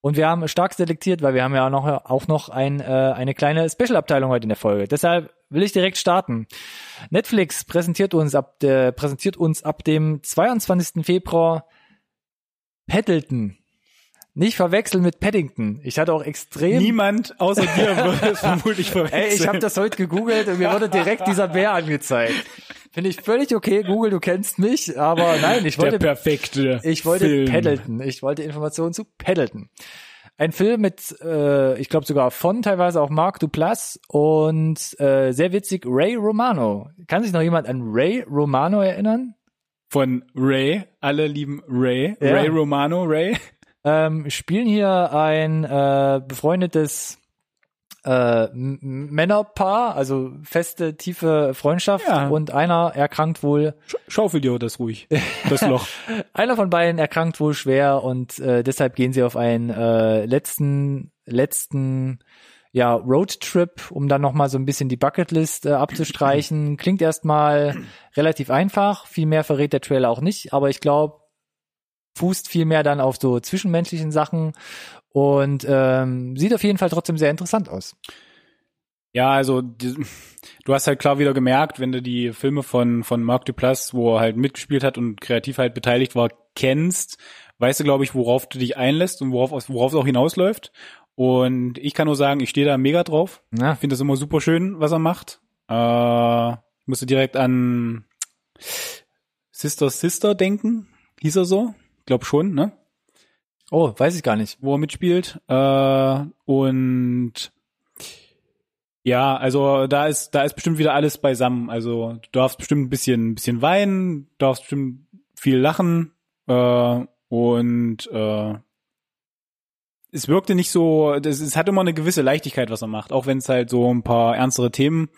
[SPEAKER 1] Und wir haben stark selektiert, weil wir haben ja auch noch, auch noch ein, äh, eine kleine Special-Abteilung heute in der Folge. Deshalb will ich direkt starten. Netflix präsentiert uns ab, äh, präsentiert uns ab dem 22. Februar Paddleton. Nicht verwechseln mit Paddington. Ich hatte auch extrem
[SPEAKER 2] Niemand außer dir würde es vermutlich verwechseln.
[SPEAKER 1] Ey, ich habe das heute gegoogelt und mir wurde direkt dieser Bär angezeigt. Finde ich völlig okay. Google, du kennst mich, aber nein, ich
[SPEAKER 2] Der
[SPEAKER 1] wollte
[SPEAKER 2] perfekte
[SPEAKER 1] ich wollte
[SPEAKER 2] Film.
[SPEAKER 1] Paddleton. Ich wollte Informationen zu Paddleton. Ein Film mit, äh, ich glaube sogar von teilweise auch Mark Duplass und äh, sehr witzig Ray Romano. Kann sich noch jemand an Ray Romano erinnern?
[SPEAKER 2] Von Ray. Alle lieben Ray.
[SPEAKER 1] Ja.
[SPEAKER 2] Ray Romano, Ray.
[SPEAKER 1] Ähm, spielen hier ein äh, befreundetes äh, Männerpaar, also feste, tiefe Freundschaft
[SPEAKER 2] Ja.
[SPEAKER 1] und einer erkrankt wohl
[SPEAKER 2] Sch Schaufel dir das ruhig. Das Loch.
[SPEAKER 1] Einer von beiden erkrankt wohl schwer und äh, deshalb gehen sie auf einen äh, letzten letzten ja Roadtrip, um dann noch mal so ein bisschen die Bucketlist äh, abzustreichen. Klingt erstmal relativ einfach, viel mehr verrät der Trailer auch nicht, aber ich glaube fußt viel mehr dann auf so zwischenmenschlichen Sachen und ähm, sieht auf jeden Fall trotzdem sehr interessant aus.
[SPEAKER 2] Ja, also die, du hast halt klar wieder gemerkt, wenn du die Filme von von Marc Duplass, wo er halt mitgespielt hat und kreativ halt beteiligt war, kennst, weißt du, glaube ich, worauf du dich einlässt und worauf worauf es auch hinausläuft. Und ich kann nur sagen, ich stehe da mega drauf.
[SPEAKER 1] Ja,
[SPEAKER 2] Ich finde das immer super schön, was er macht. Äh, ich musste direkt an Sister Sister denken, hieß er so? Glaub schon, ne?
[SPEAKER 1] Oh, weiß ich gar nicht.
[SPEAKER 2] wo er mitspielt. Äh, und ja, also da ist, da ist bestimmt wieder alles beisammen. Also du darfst bestimmt ein bisschen, ein bisschen weinen, darfst bestimmt viel lachen äh, und äh, es wirkte nicht so, das, es hat immer eine gewisse Leichtigkeit, was er macht, auch wenn es halt so ein paar ernstere Themen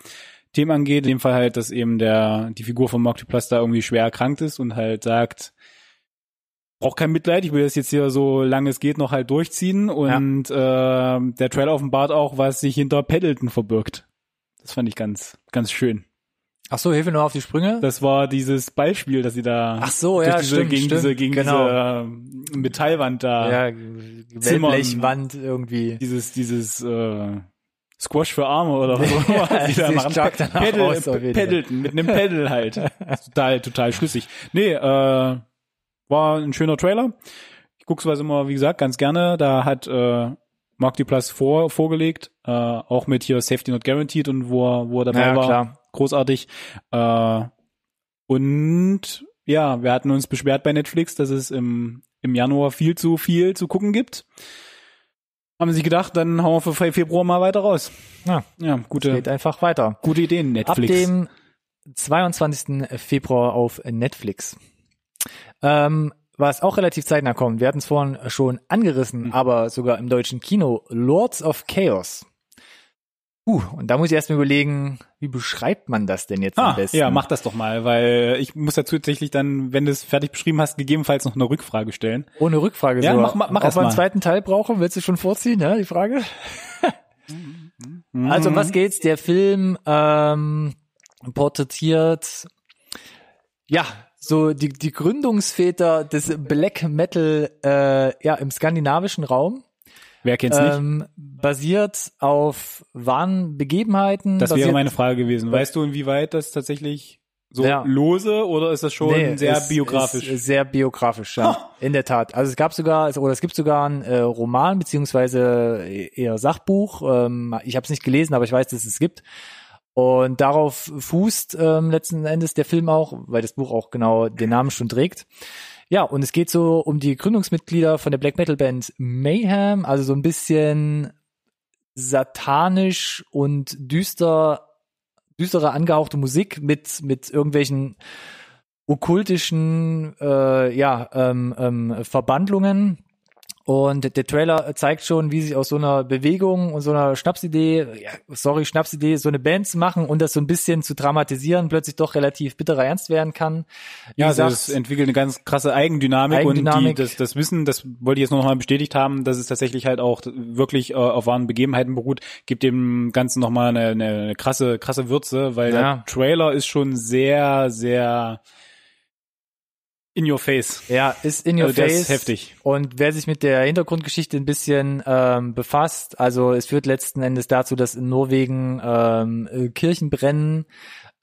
[SPEAKER 2] Themen angeht. In dem Fall halt, dass eben der die Figur von Mark da irgendwie schwer erkrankt ist und halt sagt, braucht kein Mitleid, ich will das jetzt hier so lange es geht noch halt durchziehen und äh, der Trailer offenbart auch, was sich hinter Paddleton verbirgt. Das fand ich ganz, ganz schön.
[SPEAKER 1] Ach so, hilfe nur auf die Sprünge.
[SPEAKER 2] Das war dieses Beispiel, dass sie da
[SPEAKER 1] Ach so, ja,
[SPEAKER 2] diese,
[SPEAKER 1] stimmt,
[SPEAKER 2] gegen
[SPEAKER 1] stimmt,
[SPEAKER 2] diese gegen
[SPEAKER 1] genau.
[SPEAKER 2] diese äh, Metallwand da,
[SPEAKER 1] ja, Wellblechwand irgendwie.
[SPEAKER 2] dieses dieses äh, Squash für Arme oder was auch immer
[SPEAKER 1] Ja,
[SPEAKER 2] sie da machen. Paddle,
[SPEAKER 1] aus.
[SPEAKER 2] Paddleton mit einem Paddle halt. Total total schlüssig. Nee, äh, war ein schöner Trailer. Ich guck's was immer, wie gesagt, ganz gerne. Da hat äh, Mark Duplass vor, vorgelegt, äh, auch mit hier Safety Not Guaranteed und wo er, wo er dabei
[SPEAKER 1] Ja,
[SPEAKER 2] war.
[SPEAKER 1] klar.
[SPEAKER 2] Großartig. Äh, und ja, wir hatten uns beschwert bei Netflix, dass es im, im Januar viel zu viel zu gucken gibt. Haben sich gedacht, dann hauen wir für Fe- Februar mal weiter raus.
[SPEAKER 1] Ja,
[SPEAKER 2] Ja, gute,
[SPEAKER 1] geht einfach weiter.
[SPEAKER 2] gute Ideen, Netflix.
[SPEAKER 1] Ab dem 22. Februar auf Netflix. Ähm, was auch relativ zeitnah kommt, wir hatten es vorhin schon angerissen,
[SPEAKER 2] Mhm.
[SPEAKER 1] aber sogar im deutschen Kino, Lords of Chaos. Uh, und da muss ich erst mal überlegen, wie beschreibt man das denn jetzt am
[SPEAKER 2] Ah,
[SPEAKER 1] besten?
[SPEAKER 2] ja, mach das doch mal, weil ich muss dazu tatsächlich dann, wenn du es fertig beschrieben hast, gegebenenfalls noch eine Rückfrage stellen.
[SPEAKER 1] Ohne Rückfrage
[SPEAKER 2] Ja,
[SPEAKER 1] so.
[SPEAKER 2] mach mal- mach
[SPEAKER 1] Ob wir einen zweiten Teil brauchen, willst du schon vorziehen, ja, die Frage? Also um was geht's? Der Film ähm, porträtiert ja so die die Gründungsväter des Black Metal äh, ja im skandinavischen Raum
[SPEAKER 2] Wer kennt's nicht?
[SPEAKER 1] ähm, basiert auf wahren Begebenheiten.
[SPEAKER 2] Das wäre meine Frage gewesen. Weißt du, inwieweit das tatsächlich so
[SPEAKER 1] Ja.
[SPEAKER 2] lose oder ist das schon
[SPEAKER 1] Nee,
[SPEAKER 2] sehr
[SPEAKER 1] ist-
[SPEAKER 2] biografisch?
[SPEAKER 1] Ist sehr biografisch, ja. In der Tat. Also es gab sogar, oder es gibt sogar einen äh, Roman beziehungsweise eher Sachbuch. Ähm, ich habe es nicht gelesen, aber ich weiß, dass es gibt. Und darauf fußt ähm, letzten Endes der Film auch, weil das Buch auch genau den Namen schon trägt. Ja, und es geht so um die Gründungsmitglieder von der Black Metal Band Mayhem, also so ein bisschen satanisch und düster, düstere angehauchte Musik mit, mit irgendwelchen okkultischen äh, ja, ähm, ähm, Verbandlungen. Und der Trailer zeigt schon, wie sich aus so einer Bewegung und so einer Schnapsidee, ja, sorry, Schnapsidee, so eine Band zu machen und das so ein bisschen zu dramatisieren, plötzlich doch relativ bitterer Ernst werden kann. Wie
[SPEAKER 2] ja, also es entwickelt eine ganz krasse Eigendynamik, und
[SPEAKER 1] Eigendynamik.
[SPEAKER 2] die, das, das Wissen, das wollte ich jetzt noch mal bestätigt haben, dass es tatsächlich halt auch wirklich äh, auf wahren Begebenheiten beruht, gibt dem Ganzen noch mal eine, eine, eine krasse, krasse Würze, weil
[SPEAKER 1] Ja.
[SPEAKER 2] der Trailer ist schon sehr, sehr in your face.
[SPEAKER 1] Ja, ist in your
[SPEAKER 2] Also
[SPEAKER 1] face.
[SPEAKER 2] ist heftig.
[SPEAKER 1] Und wer sich mit der Hintergrundgeschichte ein bisschen ähm, befasst, also es führt letzten Endes dazu, dass in Norwegen ähm, äh, Kirchen brennen,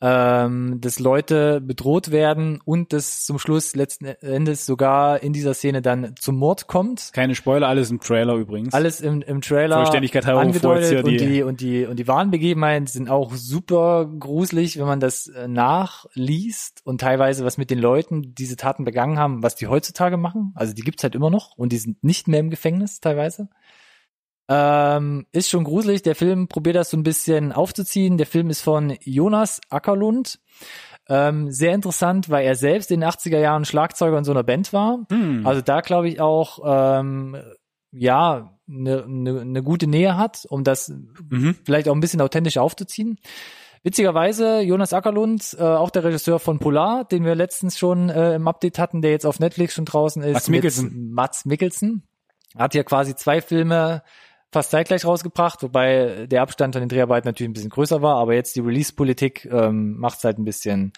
[SPEAKER 1] ähm, dass Leute bedroht werden und dass zum Schluss letzten Endes sogar in dieser Szene dann zum Mord kommt.
[SPEAKER 2] Keine Spoiler, alles im Trailer übrigens.
[SPEAKER 1] Alles im, im Trailer
[SPEAKER 2] Vollständigkeit
[SPEAKER 1] angedeutet
[SPEAKER 2] hier
[SPEAKER 1] und
[SPEAKER 2] die-
[SPEAKER 1] die und die und die wahren Begebenheiten sind auch super gruselig, wenn man das äh, nachliest und teilweise was mit den Leuten, die diese Taten begangen haben, was die heutzutage machen. Also die gibt's halt immer noch und die sind nicht mehr im Gefängnis teilweise. Ähm, ist schon gruselig. Der Film probiert das so ein bisschen aufzuziehen. Der Film ist von Jonas Ackerlund. Ähm, sehr interessant, weil er selbst in den 80er Jahren Schlagzeuger in so einer Band war.
[SPEAKER 2] Hm.
[SPEAKER 1] Also da glaube ich auch, ähm, ja, eine ne, ne gute Nähe hat, um das
[SPEAKER 2] mhm.
[SPEAKER 1] vielleicht auch ein bisschen authentisch aufzuziehen. Witzigerweise, Jonas Ackerlund, äh, auch der Regisseur von Polar, den wir letztens schon äh, im Update hatten, der jetzt auf Netflix schon draußen ist.
[SPEAKER 2] Mats Mikkelsen.
[SPEAKER 1] Mats Mikkelsen. Hat hier quasi zwei Filme fast zeitgleich rausgebracht, wobei der Abstand von den Dreharbeiten natürlich ein bisschen größer war, aber jetzt die Release-Politik ähm, macht es halt ein bisschen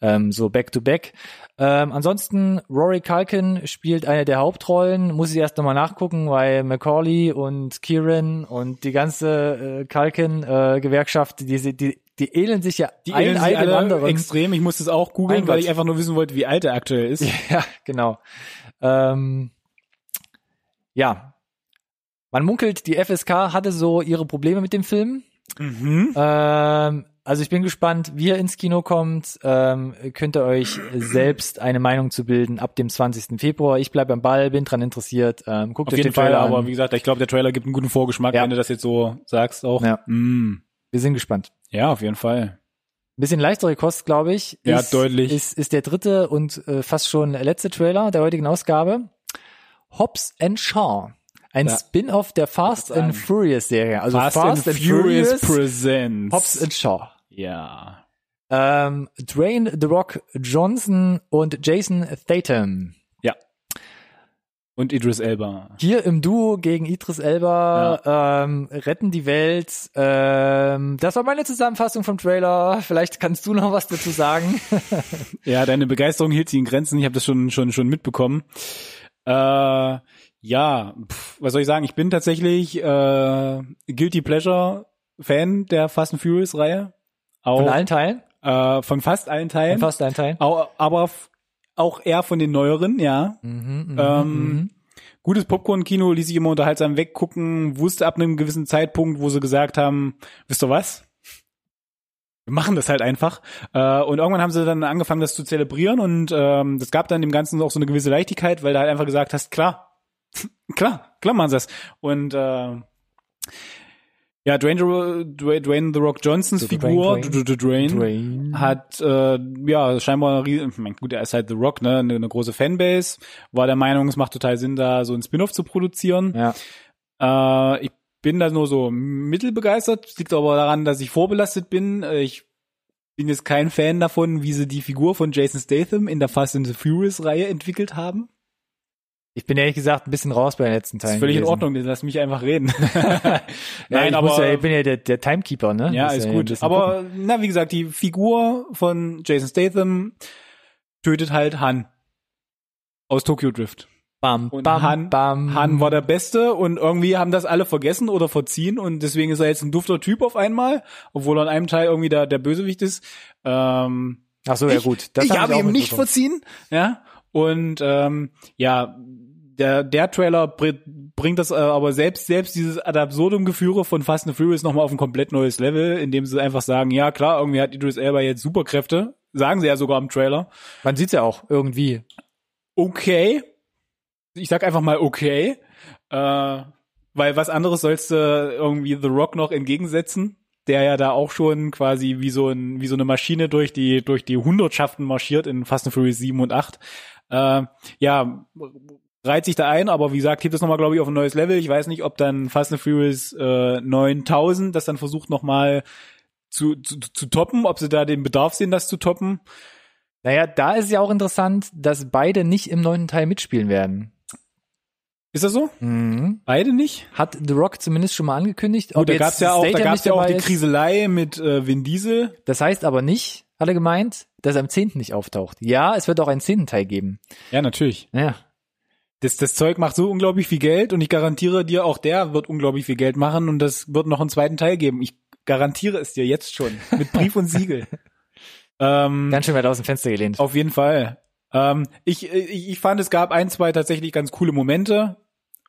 [SPEAKER 1] ähm, so back-to-back. Ähm, ansonsten, Rory Culkin spielt eine der Hauptrollen, muss ich erst nochmal nachgucken, weil Macaulay und Kieran und die ganze äh, Culkin-Gewerkschaft, die, die, die ähneln sich ja
[SPEAKER 2] Die
[SPEAKER 1] ein
[SPEAKER 2] sich alle
[SPEAKER 1] anderen.
[SPEAKER 2] extrem. Ich musste es auch googeln, weil ich einfach nur wissen wollte, wie alt er aktuell ist.
[SPEAKER 1] Ja, genau. Ähm, ja. Man munkelt, die FSK hatte so ihre Probleme mit dem Film.
[SPEAKER 2] Mhm.
[SPEAKER 1] Ähm, also ich bin gespannt, wie er ins Kino kommt. Ähm, könnt ihr euch selbst eine Meinung zu bilden ab dem 20. Februar. Ich bleibe am Ball, bin dran interessiert. Ähm, guckt
[SPEAKER 2] Auf
[SPEAKER 1] euch
[SPEAKER 2] jeden
[SPEAKER 1] den
[SPEAKER 2] Fall,
[SPEAKER 1] Trailer an.
[SPEAKER 2] aber wie gesagt, ich glaube, der Trailer gibt einen guten Vorgeschmack,
[SPEAKER 1] Ja.
[SPEAKER 2] wenn du das jetzt so sagst auch.
[SPEAKER 1] Ja.
[SPEAKER 2] Mm.
[SPEAKER 1] Wir sind gespannt.
[SPEAKER 2] ja, auf jeden Fall.
[SPEAKER 1] Ein bisschen leichtere Kost, glaube ich.
[SPEAKER 2] Ja,
[SPEAKER 1] ist,
[SPEAKER 2] deutlich.
[SPEAKER 1] Ist, ist der dritte und äh, fast schon letzte Trailer der heutigen Ausgabe. Hobbs and Shaw. Ein
[SPEAKER 2] Ja.
[SPEAKER 1] Spin-off der Fast and Furious Serie. Also
[SPEAKER 2] Fast, and, Furious, Presents.
[SPEAKER 1] Hobbs and Shaw.
[SPEAKER 2] ja.
[SPEAKER 1] Ähm, Dwayne The Rock Johnson und Jason Statham.
[SPEAKER 2] Ja. Und Idris Elba.
[SPEAKER 1] Hier im Duo gegen Idris Elba ähm, retten die Welt. Ähm, das war meine Zusammenfassung vom Trailer. Vielleicht kannst du noch was dazu sagen.
[SPEAKER 2] Ja, deine Begeisterung hielt sich in Grenzen. Ich habe das schon schon schon mitbekommen. Äh, ja, pf, was soll ich sagen? Ich bin tatsächlich äh, Guilty Pleasure Fan der Fast and Furious Reihe. Auch
[SPEAKER 1] Von allen Teilen.
[SPEAKER 2] äh, von fast allen Teilen.
[SPEAKER 1] Von fast allen Teilen.
[SPEAKER 2] Au- aber auch eher von den neueren, ja.
[SPEAKER 1] Mhm, mhm,
[SPEAKER 2] Ähm,
[SPEAKER 1] mhm.
[SPEAKER 2] gutes Popcorn-Kino, ließ sich immer unterhaltsam weggucken, wusste ab einem gewissen Zeitpunkt, wo sie gesagt haben, wisst ihr was? Wir machen das halt einfach. Äh, und irgendwann haben sie dann angefangen, das zu zelebrieren und ähm, das gab dann dem Ganzen auch so eine gewisse Leichtigkeit, weil du halt einfach gesagt hast, klar, klar, klar machen sie das. Und äh, ja, Dwayne, Dwayne The Rock Johnsons Figur,
[SPEAKER 1] Dwayne,
[SPEAKER 2] hat äh, ja scheinbar eine mein, gut, er ist halt The Rock, ne, eine, eine große Fanbase, war der Meinung, es macht total Sinn, da so ein Spin-off zu produzieren.
[SPEAKER 1] Ja.
[SPEAKER 2] Äh, ich bin da nur so mittelbegeistert, liegt aber daran, dass ich vorbelastet bin. Äh, Ich bin jetzt kein Fan davon, wie sie die Figur von Jason Statham in der Fast and the Furious Reihe entwickelt haben.
[SPEAKER 1] Ich bin ehrlich gesagt ein bisschen raus bei den letzten
[SPEAKER 2] Das
[SPEAKER 1] Teilen.
[SPEAKER 2] ist völlig in
[SPEAKER 1] gewesen.
[SPEAKER 2] Ordnung, lass mich einfach reden.
[SPEAKER 1] Ja,
[SPEAKER 2] Nein,
[SPEAKER 1] ich
[SPEAKER 2] aber
[SPEAKER 1] ja, ich bin ja der, der Timekeeper, ne?
[SPEAKER 2] Ja, ist
[SPEAKER 1] ja
[SPEAKER 2] gut. Aber na, wie gesagt, die Figur von Jason Statham tötet halt Han aus Tokyo Drift.
[SPEAKER 1] Bam,
[SPEAKER 2] Und
[SPEAKER 1] bam,
[SPEAKER 2] Han,
[SPEAKER 1] bam.
[SPEAKER 2] Han war der Beste und irgendwie haben das alle vergessen oder verziehen und deswegen ist er jetzt ein dufter Typ auf einmal, obwohl er in einem Teil irgendwie der, der Bösewicht ist. Ähm,
[SPEAKER 1] Ach so, ja
[SPEAKER 2] ich,
[SPEAKER 1] gut. Das
[SPEAKER 2] ich
[SPEAKER 1] hab
[SPEAKER 2] habe ihm nicht verziehen, ja. Und ähm, ja, der der Trailer br bringt das äh, aber selbst selbst dieses ad absurdum Geführe von Fast and Furious nochmal auf ein komplett neues Level, indem sie einfach sagen, ja klar, irgendwie hat Idris Elba jetzt Superkräfte, sagen sie ja sogar im Trailer.
[SPEAKER 1] Man sieht's ja auch irgendwie.
[SPEAKER 2] Okay, ich sag einfach mal okay, äh, weil was anderes sollst du irgendwie The Rock noch entgegensetzen, der ja da auch schon quasi wie so ein wie so eine Maschine durch die durch die Hundertschaften marschiert in Fast and Furious 7 und 8. Äh, ja, reiht sich da ein, aber wie gesagt, hebt es nochmal, glaube ich, auf ein neues Level. Ich weiß nicht, ob dann Fast and Furious äh, 9000 das dann versucht nochmal zu, zu, zu toppen, ob sie da den Bedarf sehen, das zu toppen.
[SPEAKER 1] Naja, da ist ja auch interessant, dass beide nicht im neunten Teil mitspielen werden.
[SPEAKER 2] Ist das so?
[SPEAKER 1] Mhm.
[SPEAKER 2] Beide nicht?
[SPEAKER 1] Hat The Rock zumindest schon mal angekündigt.
[SPEAKER 2] Gut, da
[SPEAKER 1] jetzt
[SPEAKER 2] gab's ja auch, da gab's ja auch die
[SPEAKER 1] ist.
[SPEAKER 2] Kriselei mit äh, Vin Diesel.
[SPEAKER 1] Das heißt aber nicht, hat er gemeint, dass er am 10. nicht auftaucht. Ja, es wird auch einen zehnten Teil geben.
[SPEAKER 2] Ja, natürlich.
[SPEAKER 1] Ja.
[SPEAKER 2] Das, das Zeug macht so unglaublich viel Geld und ich garantiere dir, auch der wird unglaublich viel Geld machen und das wird noch einen zweiten Teil geben. Ich garantiere es dir jetzt schon. Mit Brief und Siegel. ähm,
[SPEAKER 1] Ganz schön weit aus dem Fenster gelehnt.
[SPEAKER 2] auf jeden Fall. Ähm, ich, ich, ich fand, es gab ein, zwei tatsächlich ganz coole Momente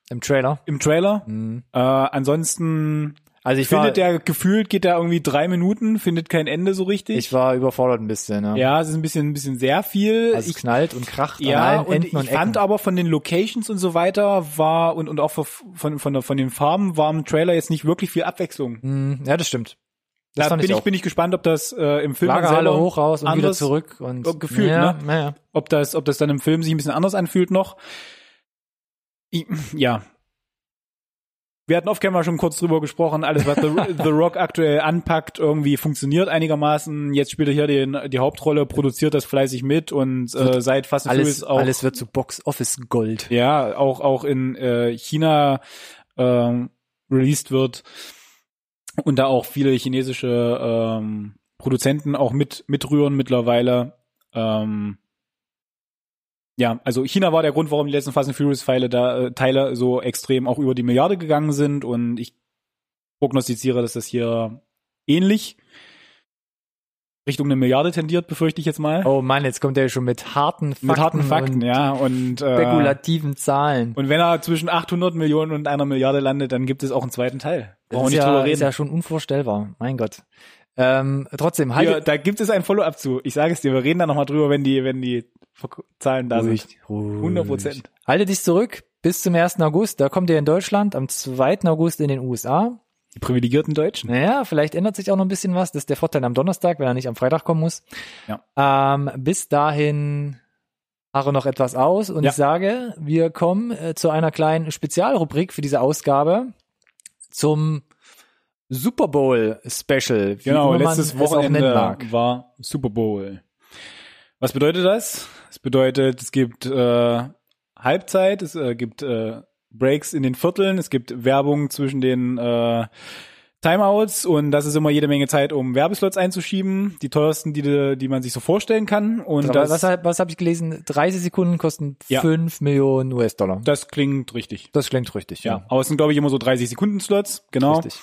[SPEAKER 1] Im Trailer.
[SPEAKER 2] im Trailer.
[SPEAKER 1] Mhm.
[SPEAKER 2] Äh, ansonsten
[SPEAKER 1] Also ich
[SPEAKER 2] findet
[SPEAKER 1] war,
[SPEAKER 2] der gefühlt, geht da irgendwie drei Minuten, findet kein Ende so richtig.
[SPEAKER 1] ich war überfordert ein bisschen. Ja.
[SPEAKER 2] ja, es ist ein bisschen, ein bisschen sehr viel.
[SPEAKER 1] Also
[SPEAKER 2] ich
[SPEAKER 1] es knallt und kracht
[SPEAKER 2] Ja,
[SPEAKER 1] an allen
[SPEAKER 2] und
[SPEAKER 1] Enden
[SPEAKER 2] ich
[SPEAKER 1] und
[SPEAKER 2] fand
[SPEAKER 1] Ecken.
[SPEAKER 2] aber von den Locations und so weiter war und, und auch von, von, von, den Farben war im Trailer jetzt nicht wirklich viel Abwechslung.
[SPEAKER 1] Mhm. Ja, das stimmt. Das
[SPEAKER 2] Da
[SPEAKER 1] fand
[SPEAKER 2] bin ich,
[SPEAKER 1] auch.
[SPEAKER 2] bin ich gespannt, ob das äh, im Film
[SPEAKER 1] Lagerhalle
[SPEAKER 2] selber
[SPEAKER 1] hoch raus und wieder zurück und
[SPEAKER 2] äh, gefühlt,
[SPEAKER 1] ja,
[SPEAKER 2] ne?
[SPEAKER 1] Naja.
[SPEAKER 2] ob das, ob das dann im Film sich ein bisschen anders anfühlt noch. Ich, ja. Wir hatten off-camera schon kurz drüber gesprochen, alles, was The, The Rock aktuell anpackt, irgendwie funktioniert einigermaßen. Jetzt spielt er hier den, die Hauptrolle, produziert das fleißig mit und äh, seit Fast and
[SPEAKER 1] Alles,
[SPEAKER 2] auch
[SPEAKER 1] alles wird zu Box Office Gold.
[SPEAKER 2] ja, auch, auch in äh, China ähm, released wird und da auch viele chinesische ähm, Produzenten auch mit mitrühren mittlerweile. Ähm, ja, also China war der Grund, warum die letzten Fast and Furious Teile da äh, Teile so extrem auch über die Milliarde gegangen sind und ich prognostiziere, dass das hier ähnlich Richtung eine Milliarde tendiert, befürchte ich jetzt mal.
[SPEAKER 1] Oh Mann, jetzt kommt er schon mit harten Fakten,
[SPEAKER 2] mit harten Fakten,
[SPEAKER 1] und
[SPEAKER 2] ja, und äh,
[SPEAKER 1] spekulativen Zahlen.
[SPEAKER 2] und wenn er zwischen 800 Millionen und einer Milliarde landet, dann gibt es auch einen zweiten Teil.
[SPEAKER 1] Das
[SPEAKER 2] Brauchen
[SPEAKER 1] ist
[SPEAKER 2] wir nicht
[SPEAKER 1] ja,
[SPEAKER 2] drüber
[SPEAKER 1] ist
[SPEAKER 2] reden.
[SPEAKER 1] ja schon unvorstellbar. Mein Gott. Ähm, trotzdem, halt
[SPEAKER 2] Hier, da gibt es ein Follow-up zu. Ich sage es dir, wir reden da nochmal drüber, wenn die, wenn die Zahlen da sind. 100 Prozent.
[SPEAKER 1] Halte dich zurück bis zum 1. August. Da kommt er in Deutschland, am 2. August in den USA.
[SPEAKER 2] Die privilegierten Deutschen.
[SPEAKER 1] Naja, vielleicht ändert sich auch noch ein bisschen was. Das ist der Vorteil am Donnerstag, wenn er nicht am Freitag kommen muss.
[SPEAKER 2] Ja.
[SPEAKER 1] Ähm, bis dahin harre noch etwas aus und
[SPEAKER 2] Ja.
[SPEAKER 1] ich sage, wir kommen äh, zu einer kleinen Spezialrubrik für diese Ausgabe zum Super Bowl Special.
[SPEAKER 2] Genau, letztes Wochenende war Super Bowl. Was bedeutet das? Es bedeutet, es gibt äh, Halbzeit, es äh, gibt äh, Breaks in den Vierteln, es gibt Werbung zwischen den äh, Timeouts und das ist immer jede Menge Zeit, um Werbeslots einzuschieben, die teuersten, die, die man sich so vorstellen kann. Und
[SPEAKER 1] was,
[SPEAKER 2] das,
[SPEAKER 1] was, was habe ich gelesen? 30 Sekunden kosten
[SPEAKER 2] Ja.
[SPEAKER 1] 5 Millionen US-Dollar.
[SPEAKER 2] das klingt richtig.
[SPEAKER 1] Das klingt richtig,
[SPEAKER 2] Ja,
[SPEAKER 1] ja.
[SPEAKER 2] aber es sind glaube ich immer so 30 Sekunden Slots, genau.
[SPEAKER 1] Richtig.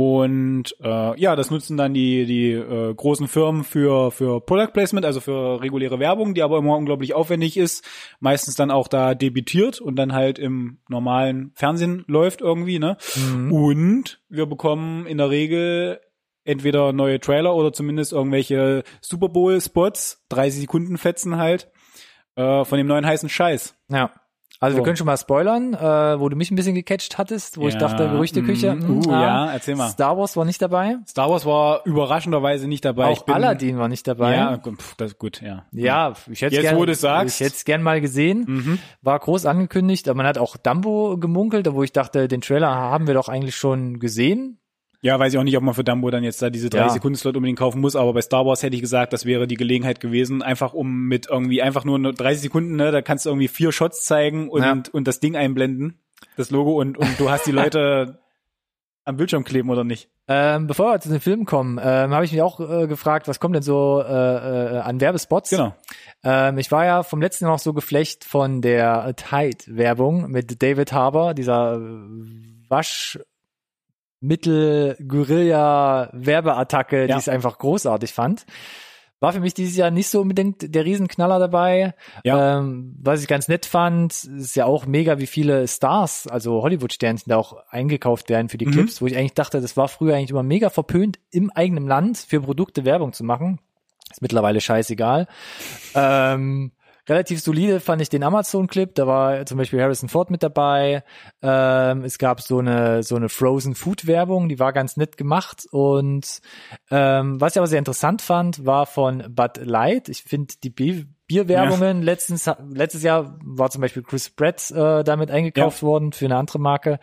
[SPEAKER 2] Und äh, ja, das nutzen dann die die äh, großen Firmen für für Product Placement, also für reguläre Werbung, die aber immer unglaublich aufwendig ist, meistens dann auch da debütiert und dann halt im normalen Fernsehen läuft irgendwie, ne?
[SPEAKER 1] Mhm.
[SPEAKER 2] Und wir bekommen in der Regel entweder neue Trailer oder zumindest irgendwelche Super Bowl Spots, 30 Sekunden Fetzen halt äh, von dem neuen heißen Scheiß.
[SPEAKER 1] Ja. Also
[SPEAKER 2] So.
[SPEAKER 1] wir können schon mal spoilern, äh, wo du mich ein bisschen gecatcht hattest, wo ich
[SPEAKER 2] Ja,
[SPEAKER 1] dachte, Gerüchteküche.
[SPEAKER 2] mm,
[SPEAKER 1] mm,
[SPEAKER 2] uh, ja, erzähl mal.
[SPEAKER 1] Star Wars war nicht dabei.
[SPEAKER 2] Star Wars war überraschenderweise nicht dabei. ich
[SPEAKER 1] Auch
[SPEAKER 2] bin,
[SPEAKER 1] Aladdin war nicht dabei.
[SPEAKER 2] Ja, gut, pff, das gut, ja.
[SPEAKER 1] Ja, ich hätte
[SPEAKER 2] Jetzt,
[SPEAKER 1] gern,
[SPEAKER 2] wo du es sagst.
[SPEAKER 1] ich hätte es gern mal gesehen.
[SPEAKER 2] Mhm.
[SPEAKER 1] War groß angekündigt, aber man hat auch Dumbo gemunkelt, wo ich dachte, den Trailer haben wir doch eigentlich schon gesehen.
[SPEAKER 2] Ja, weiß ich auch nicht, ob man für Dumbo dann jetzt da diese 30
[SPEAKER 1] Ja.
[SPEAKER 2] Sekunden Slot unbedingt kaufen muss, aber bei Star Wars hätte ich gesagt, das wäre die Gelegenheit gewesen, einfach um mit irgendwie einfach nur 30 Sekunden, ne, da kannst du irgendwie vier Shots zeigen und,
[SPEAKER 1] Ja.
[SPEAKER 2] und das Ding einblenden, das Logo und, und du hast die Leute am Bildschirm kleben oder nicht.
[SPEAKER 1] Ähm, bevor wir zu den Filmen kommen, ähm, habe ich mich auch äh, gefragt, was kommt denn so äh, äh, an Werbespots?
[SPEAKER 2] Genau.
[SPEAKER 1] Ähm, ich war ja vom letzten Jahr noch so geflecht von der Tide-Werbung mit David Harbour, dieser äh, Waschmittel-Guerilla-Werbeattacke, die
[SPEAKER 2] Ja.
[SPEAKER 1] ich einfach großartig fand. War für mich dieses Jahr nicht so unbedingt der Riesenknaller dabei.
[SPEAKER 2] Ja.
[SPEAKER 1] Ähm, was ich ganz nett fand, ist ja auch mega, wie viele Stars, also Hollywood-Sternchen da auch eingekauft werden für die
[SPEAKER 2] Mhm.
[SPEAKER 1] Clips, wo ich eigentlich dachte, das war früher eigentlich immer mega verpönt, im eigenen Land für Produkte Werbung zu machen. Ist mittlerweile scheißegal. Ähm, relativ solide fand ich den Amazon-Clip. Da war zum Beispiel Harrison Ford mit dabei. Ähm, es gab so eine so eine Frozen Food Werbung, die war ganz nett gemacht. Und ähm, was ich aber sehr interessant fand, war von Bud Light. Ich finde die Bier Bierwerbungen letztens letztes Jahr war zum Beispiel Chris Pratt äh, damit eingekauft worden für eine andere Marke.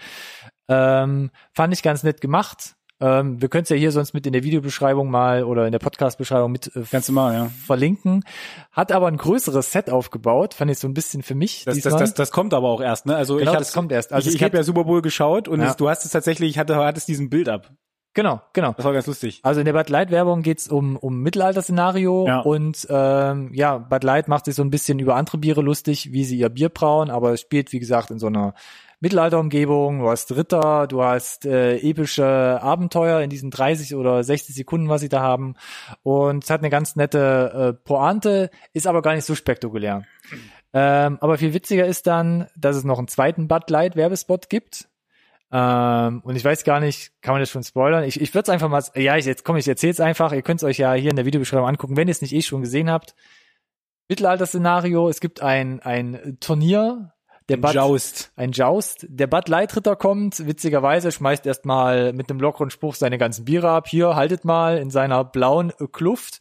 [SPEAKER 1] Ähm, fand ich ganz nett gemacht. Ähm, wir können es ja hier sonst mit in der Videobeschreibung mal oder in der Podcast-Beschreibung mit äh,
[SPEAKER 2] mal, ja.
[SPEAKER 1] verlinken. Hat aber ein größeres Set aufgebaut, fand ich so ein bisschen für mich.
[SPEAKER 2] Das, das, das, das kommt aber auch erst, ne? Also
[SPEAKER 1] Genau,
[SPEAKER 2] ich
[SPEAKER 1] das kommt erst. Also
[SPEAKER 2] ich ich habe ja Super Bowl geschaut und
[SPEAKER 1] Ja.
[SPEAKER 2] es, du hast es tatsächlich, ich hatte, hattest diesen Bild ab.
[SPEAKER 1] genau, genau.
[SPEAKER 2] Das war ganz lustig.
[SPEAKER 1] Also in der Bud Light Werbung geht's um um Mittelalter-Szenario
[SPEAKER 2] Ja.
[SPEAKER 1] und ähm, ja, Bud Light macht sich so ein bisschen über andere Biere lustig, wie sie ihr Bier brauen, aber es spielt wie gesagt in so einer Mittelalterumgebung. Du hast Ritter, du hast äh, epische Abenteuer in diesen 30 oder 60 Sekunden, was sie da haben und es hat eine ganz nette äh, Pointe, ist aber gar nicht so spektakulär. Ähm, aber viel witziger ist dann, dass es noch einen zweiten Bud Light Werbespot gibt. Ähm, und ich weiß gar nicht, kann man das schon spoilern? Ich, ich würde es einfach mal, ja, ich, jetzt komm, ich erzähl's einfach. Ihr könnt es euch ja hier in der Videobeschreibung angucken, wenn ihr es nicht eh schon gesehen habt. Mittelalter-Szenario, es gibt ein, ein Turnier, der Bud,
[SPEAKER 2] Joust.
[SPEAKER 1] ein Joust. Der Bud Light Ritter kommt, witzigerweise schmeißt erstmal mit einem lockeren Spruch seine ganzen Biere ab. Hier, haltet mal in seiner blauen Kluft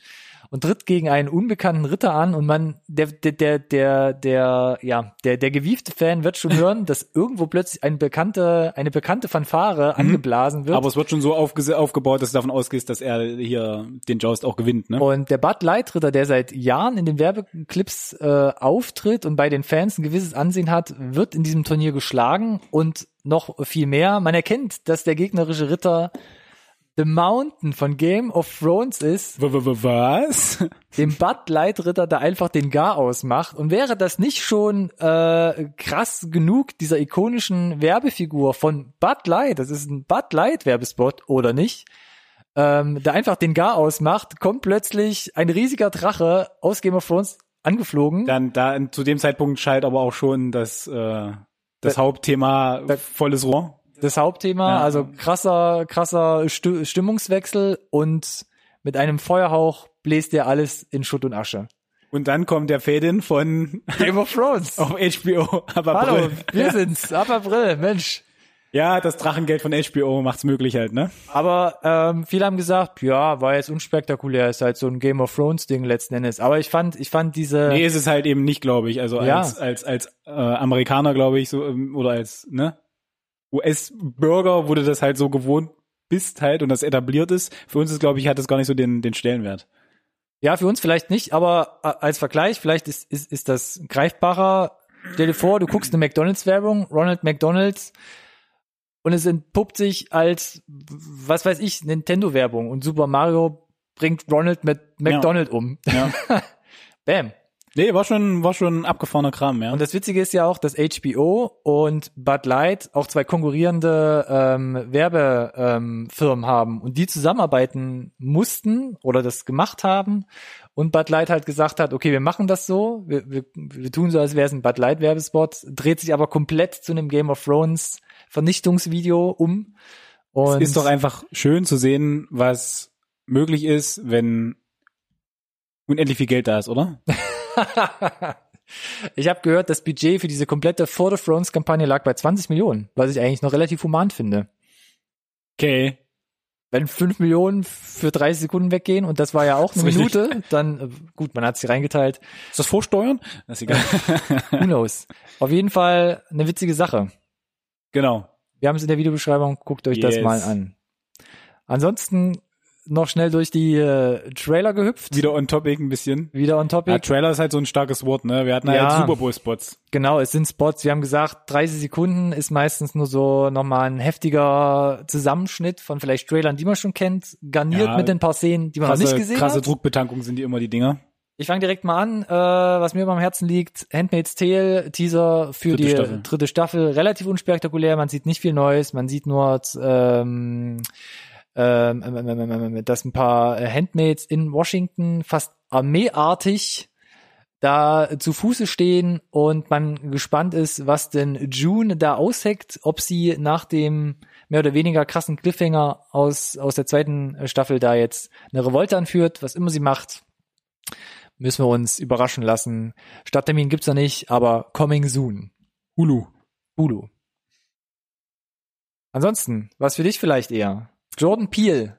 [SPEAKER 1] und tritt gegen einen unbekannten Ritter an und man, der, der, der, der, der, ja, der, der gewiefte Fan wird schon hören, dass irgendwo plötzlich eine bekannte, eine bekannte Fanfare angeblasen wird.
[SPEAKER 2] Aber es wird schon so aufge aufgebaut, dass du davon ausgehst, dass er hier den Joust auch gewinnt, ne?
[SPEAKER 1] Und der Bud Light Ritter, der seit Jahren in den Werbeclips äh, auftritt und bei den Fans ein gewisses Ansehen hat, wird in diesem Turnier geschlagen und noch viel mehr. Man erkennt, dass der gegnerische Ritter The Mountain von Game of Thrones ist,
[SPEAKER 2] W Was?
[SPEAKER 1] dem Bud Light Ritter da einfach den Gar ausmacht. Und wäre das nicht schon äh, krass genug dieser ikonischen Werbefigur von Bud Light, das ist ein Bud Light Werbespot oder nicht, ähm, der einfach den Gar ausmacht, kommt plötzlich ein riesiger Drache aus Game of Thrones angeflogen.
[SPEAKER 2] Dann da zu dem Zeitpunkt schallt aber auch schon das äh, das Hauptthema volles Rohr.
[SPEAKER 1] Das Hauptthema,
[SPEAKER 2] Ja.
[SPEAKER 1] also krasser, krasser Sti- Stimmungswechsel und mit einem Feuerhauch bläst er alles in Schutt und Asche.
[SPEAKER 2] Und dann kommt der Fade-In von
[SPEAKER 1] Game of Thrones.
[SPEAKER 2] auf HBO.
[SPEAKER 1] Hallo,
[SPEAKER 2] April.
[SPEAKER 1] wir sind's. Ab April, Mensch.
[SPEAKER 2] Ja, das Drachengeld von HBO macht's möglich halt, ne?
[SPEAKER 1] Aber ähm, viele haben gesagt, ja, war jetzt unspektakulär, ist halt so ein Game of Thrones Ding letzten Endes. Aber ich fand, ich fand diese,
[SPEAKER 2] Nee, ist es halt eben nicht, glaube ich. Also
[SPEAKER 1] Ja.
[SPEAKER 2] als als als äh, Amerikaner, glaube ich, so ähm, oder als ne US-Bürger, wo du das halt so gewohnt bist halt und das etabliert ist. Für uns ist, glaube ich, hat das gar nicht so den den Stellenwert.
[SPEAKER 1] ja, für uns vielleicht nicht, aber äh, als Vergleich, vielleicht ist, ist, ist das greifbarer. Stell dir vor, du guckst eine McDonalds-Werbung, Ronald McDonalds, und es entpuppt sich als, was weiß ich, Nintendo-Werbung und Super Mario bringt Ronald mit McDonald um.
[SPEAKER 2] Ja.
[SPEAKER 1] Bam.
[SPEAKER 2] Nee, war schon, war schon abgefahrener Kram, ja.
[SPEAKER 1] Und das Witzige ist ja auch, dass HBO und Bud Light auch zwei konkurrierende ähm, Werbefirmen ähm, haben und die zusammenarbeiten mussten oder das gemacht haben und Bud Light halt gesagt hat, okay, wir machen das so, wir, wir, wir tun so, als wäre es ein Bud Light Werbespot, dreht sich aber komplett zu einem Game of Thrones Vernichtungsvideo um.
[SPEAKER 2] Und es ist doch einfach schön zu sehen, was möglich ist, wenn unendlich viel Geld da ist, oder?
[SPEAKER 1] ich habe gehört, das Budget für diese komplette For the Thrones Kampagne lag bei 20 Millionen, was ich eigentlich noch relativ human finde.
[SPEAKER 2] Okay.
[SPEAKER 1] Wenn 5 Millionen für 30 Sekunden weggehen und das war ja auch eine Minute, dann äh, gut, man hat sie reingeteilt.
[SPEAKER 2] Ist das Vorsteuern? Das ist egal.
[SPEAKER 1] Who knows? Auf jeden Fall eine witzige Sache.
[SPEAKER 2] Genau.
[SPEAKER 1] Wir haben es in der Videobeschreibung, guckt euch yes. das mal an. Ansonsten noch schnell durch die äh, Trailer gehüpft.
[SPEAKER 2] Wieder on topic ein bisschen.
[SPEAKER 1] Wieder on topic.
[SPEAKER 2] Ja, Trailer ist halt so ein starkes Wort, ne? Wir hatten halt ja, halt Super Bowl Spots.
[SPEAKER 1] Genau, es sind Spots. Wir haben gesagt, 30 Sekunden ist meistens nur so nochmal ein heftiger Zusammenschnitt von vielleicht Trailern, die man schon kennt, garniert ja, mit ein paar Szenen, die man krasse, noch nicht gesehen
[SPEAKER 2] krasse
[SPEAKER 1] hat.
[SPEAKER 2] Krasse Druckbetankung sind die immer die Dinger.
[SPEAKER 1] Ich fange direkt mal an, äh, was mir beim Herzen liegt. Handmaid's Tale, Teaser für dritte die Staffel. dritte Staffel. Relativ unspektakulär, man sieht nicht viel Neues, man sieht nur ähm, ähm, ähm, ähm, dass ein paar Handmaids in Washington fast armeeartig da zu Fuße stehen und man gespannt ist, was denn June da ausheckt, ob sie nach dem mehr oder weniger krassen Cliffhanger aus, aus der zweiten Staffel da jetzt eine Revolte anführt, was immer sie macht, müssen wir uns überraschen lassen. Stadttermin gibt's noch nicht, aber coming soon.
[SPEAKER 2] Hulu.
[SPEAKER 1] Hulu. Ansonsten, was für dich vielleicht eher? Jordan Peele.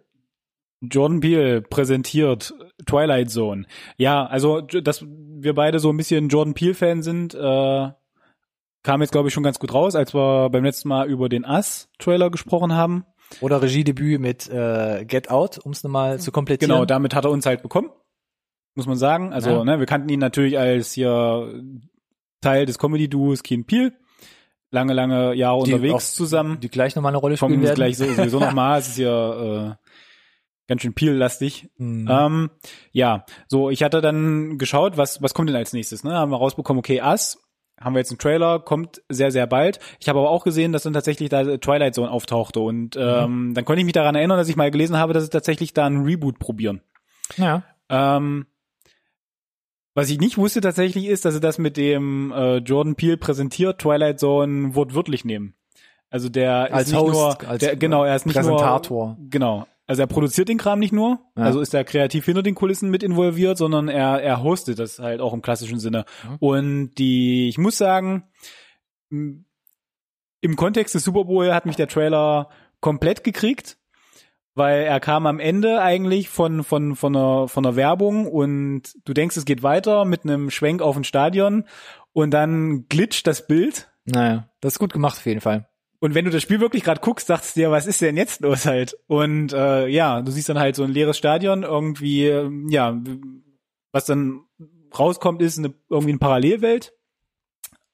[SPEAKER 2] Jordan Peele präsentiert Twilight Zone. Ja, also dass wir beide so ein bisschen Jordan Peele Fan sind, äh, kam jetzt glaube ich schon ganz gut raus, als wir beim letzten Mal über den Us Trailer gesprochen haben.
[SPEAKER 1] Oder Regiedebüt mit äh, Get Out, um es nochmal zu komplettieren.
[SPEAKER 2] Genau, damit hat er uns halt bekommen, muss man sagen. Also ja. ne, wir kannten ihn natürlich als hier Teil des Comedy-Duos Keen Peele lange, lange Jahre die unterwegs zusammen.
[SPEAKER 1] Die gleich nochmal eine Rolle spielen werden.
[SPEAKER 2] gleich sowieso nochmal. Es ist ja äh, ganz schön Peel-lastig. Mhm. Ähm, ja, so, ich hatte dann geschaut, was, was kommt denn als nächstes? Ne? Haben wir rausbekommen, okay, Ass, haben wir jetzt einen Trailer, kommt sehr, sehr bald. Ich habe aber auch gesehen, dass dann tatsächlich da Twilight Zone auftauchte. Und mhm. ähm, dann konnte ich mich daran erinnern, dass ich mal gelesen habe, dass sie tatsächlich da einen Reboot probieren.
[SPEAKER 1] Ja.
[SPEAKER 2] Ähm, was ich nicht wusste tatsächlich ist, dass sie das mit dem äh, Jordan Peele präsentiert Twilight Zone wortwörtlich nehmen. Also der
[SPEAKER 1] als
[SPEAKER 2] ist nicht
[SPEAKER 1] Host,
[SPEAKER 2] nur, der, genau, er ist nicht
[SPEAKER 1] Präsentator.
[SPEAKER 2] nur, genau. Also er produziert den Kram nicht nur, ja. also ist er kreativ hinter den Kulissen mit involviert, sondern er, er hostet das halt auch im klassischen Sinne. Mhm. Und die, ich muss sagen, im Kontext des Super Bowl hat mich der Trailer komplett gekriegt weil er kam am Ende eigentlich von von von einer von einer Werbung und du denkst, es geht weiter mit einem Schwenk auf ein Stadion und dann glitscht das Bild.
[SPEAKER 1] Naja, das ist gut gemacht auf jeden Fall.
[SPEAKER 2] Und wenn du das Spiel wirklich gerade guckst, sagst du dir, was ist denn jetzt los halt? Und äh, ja, du siehst dann halt so ein leeres Stadion irgendwie, äh, ja, was dann rauskommt, ist eine, irgendwie eine Parallelwelt.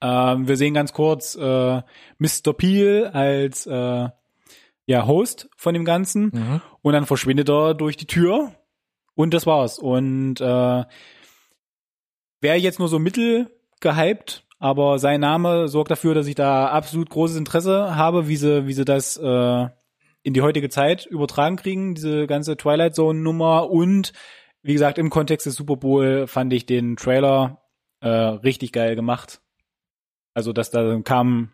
[SPEAKER 2] Ähm, wir sehen ganz kurz äh, Mr. Peel als äh, ja, Host von dem Ganzen mhm. und dann verschwindet er durch die Tür und das war's. Und äh, wäre jetzt nur so mittel gehypt, aber sein Name sorgt dafür, dass ich da absolut großes Interesse habe, wie sie, wie sie das äh, in die heutige Zeit übertragen kriegen, diese ganze Twilight Zone Nummer und wie gesagt, im Kontext des Super Bowl fand ich den Trailer äh, richtig geil gemacht. Also, dass da kam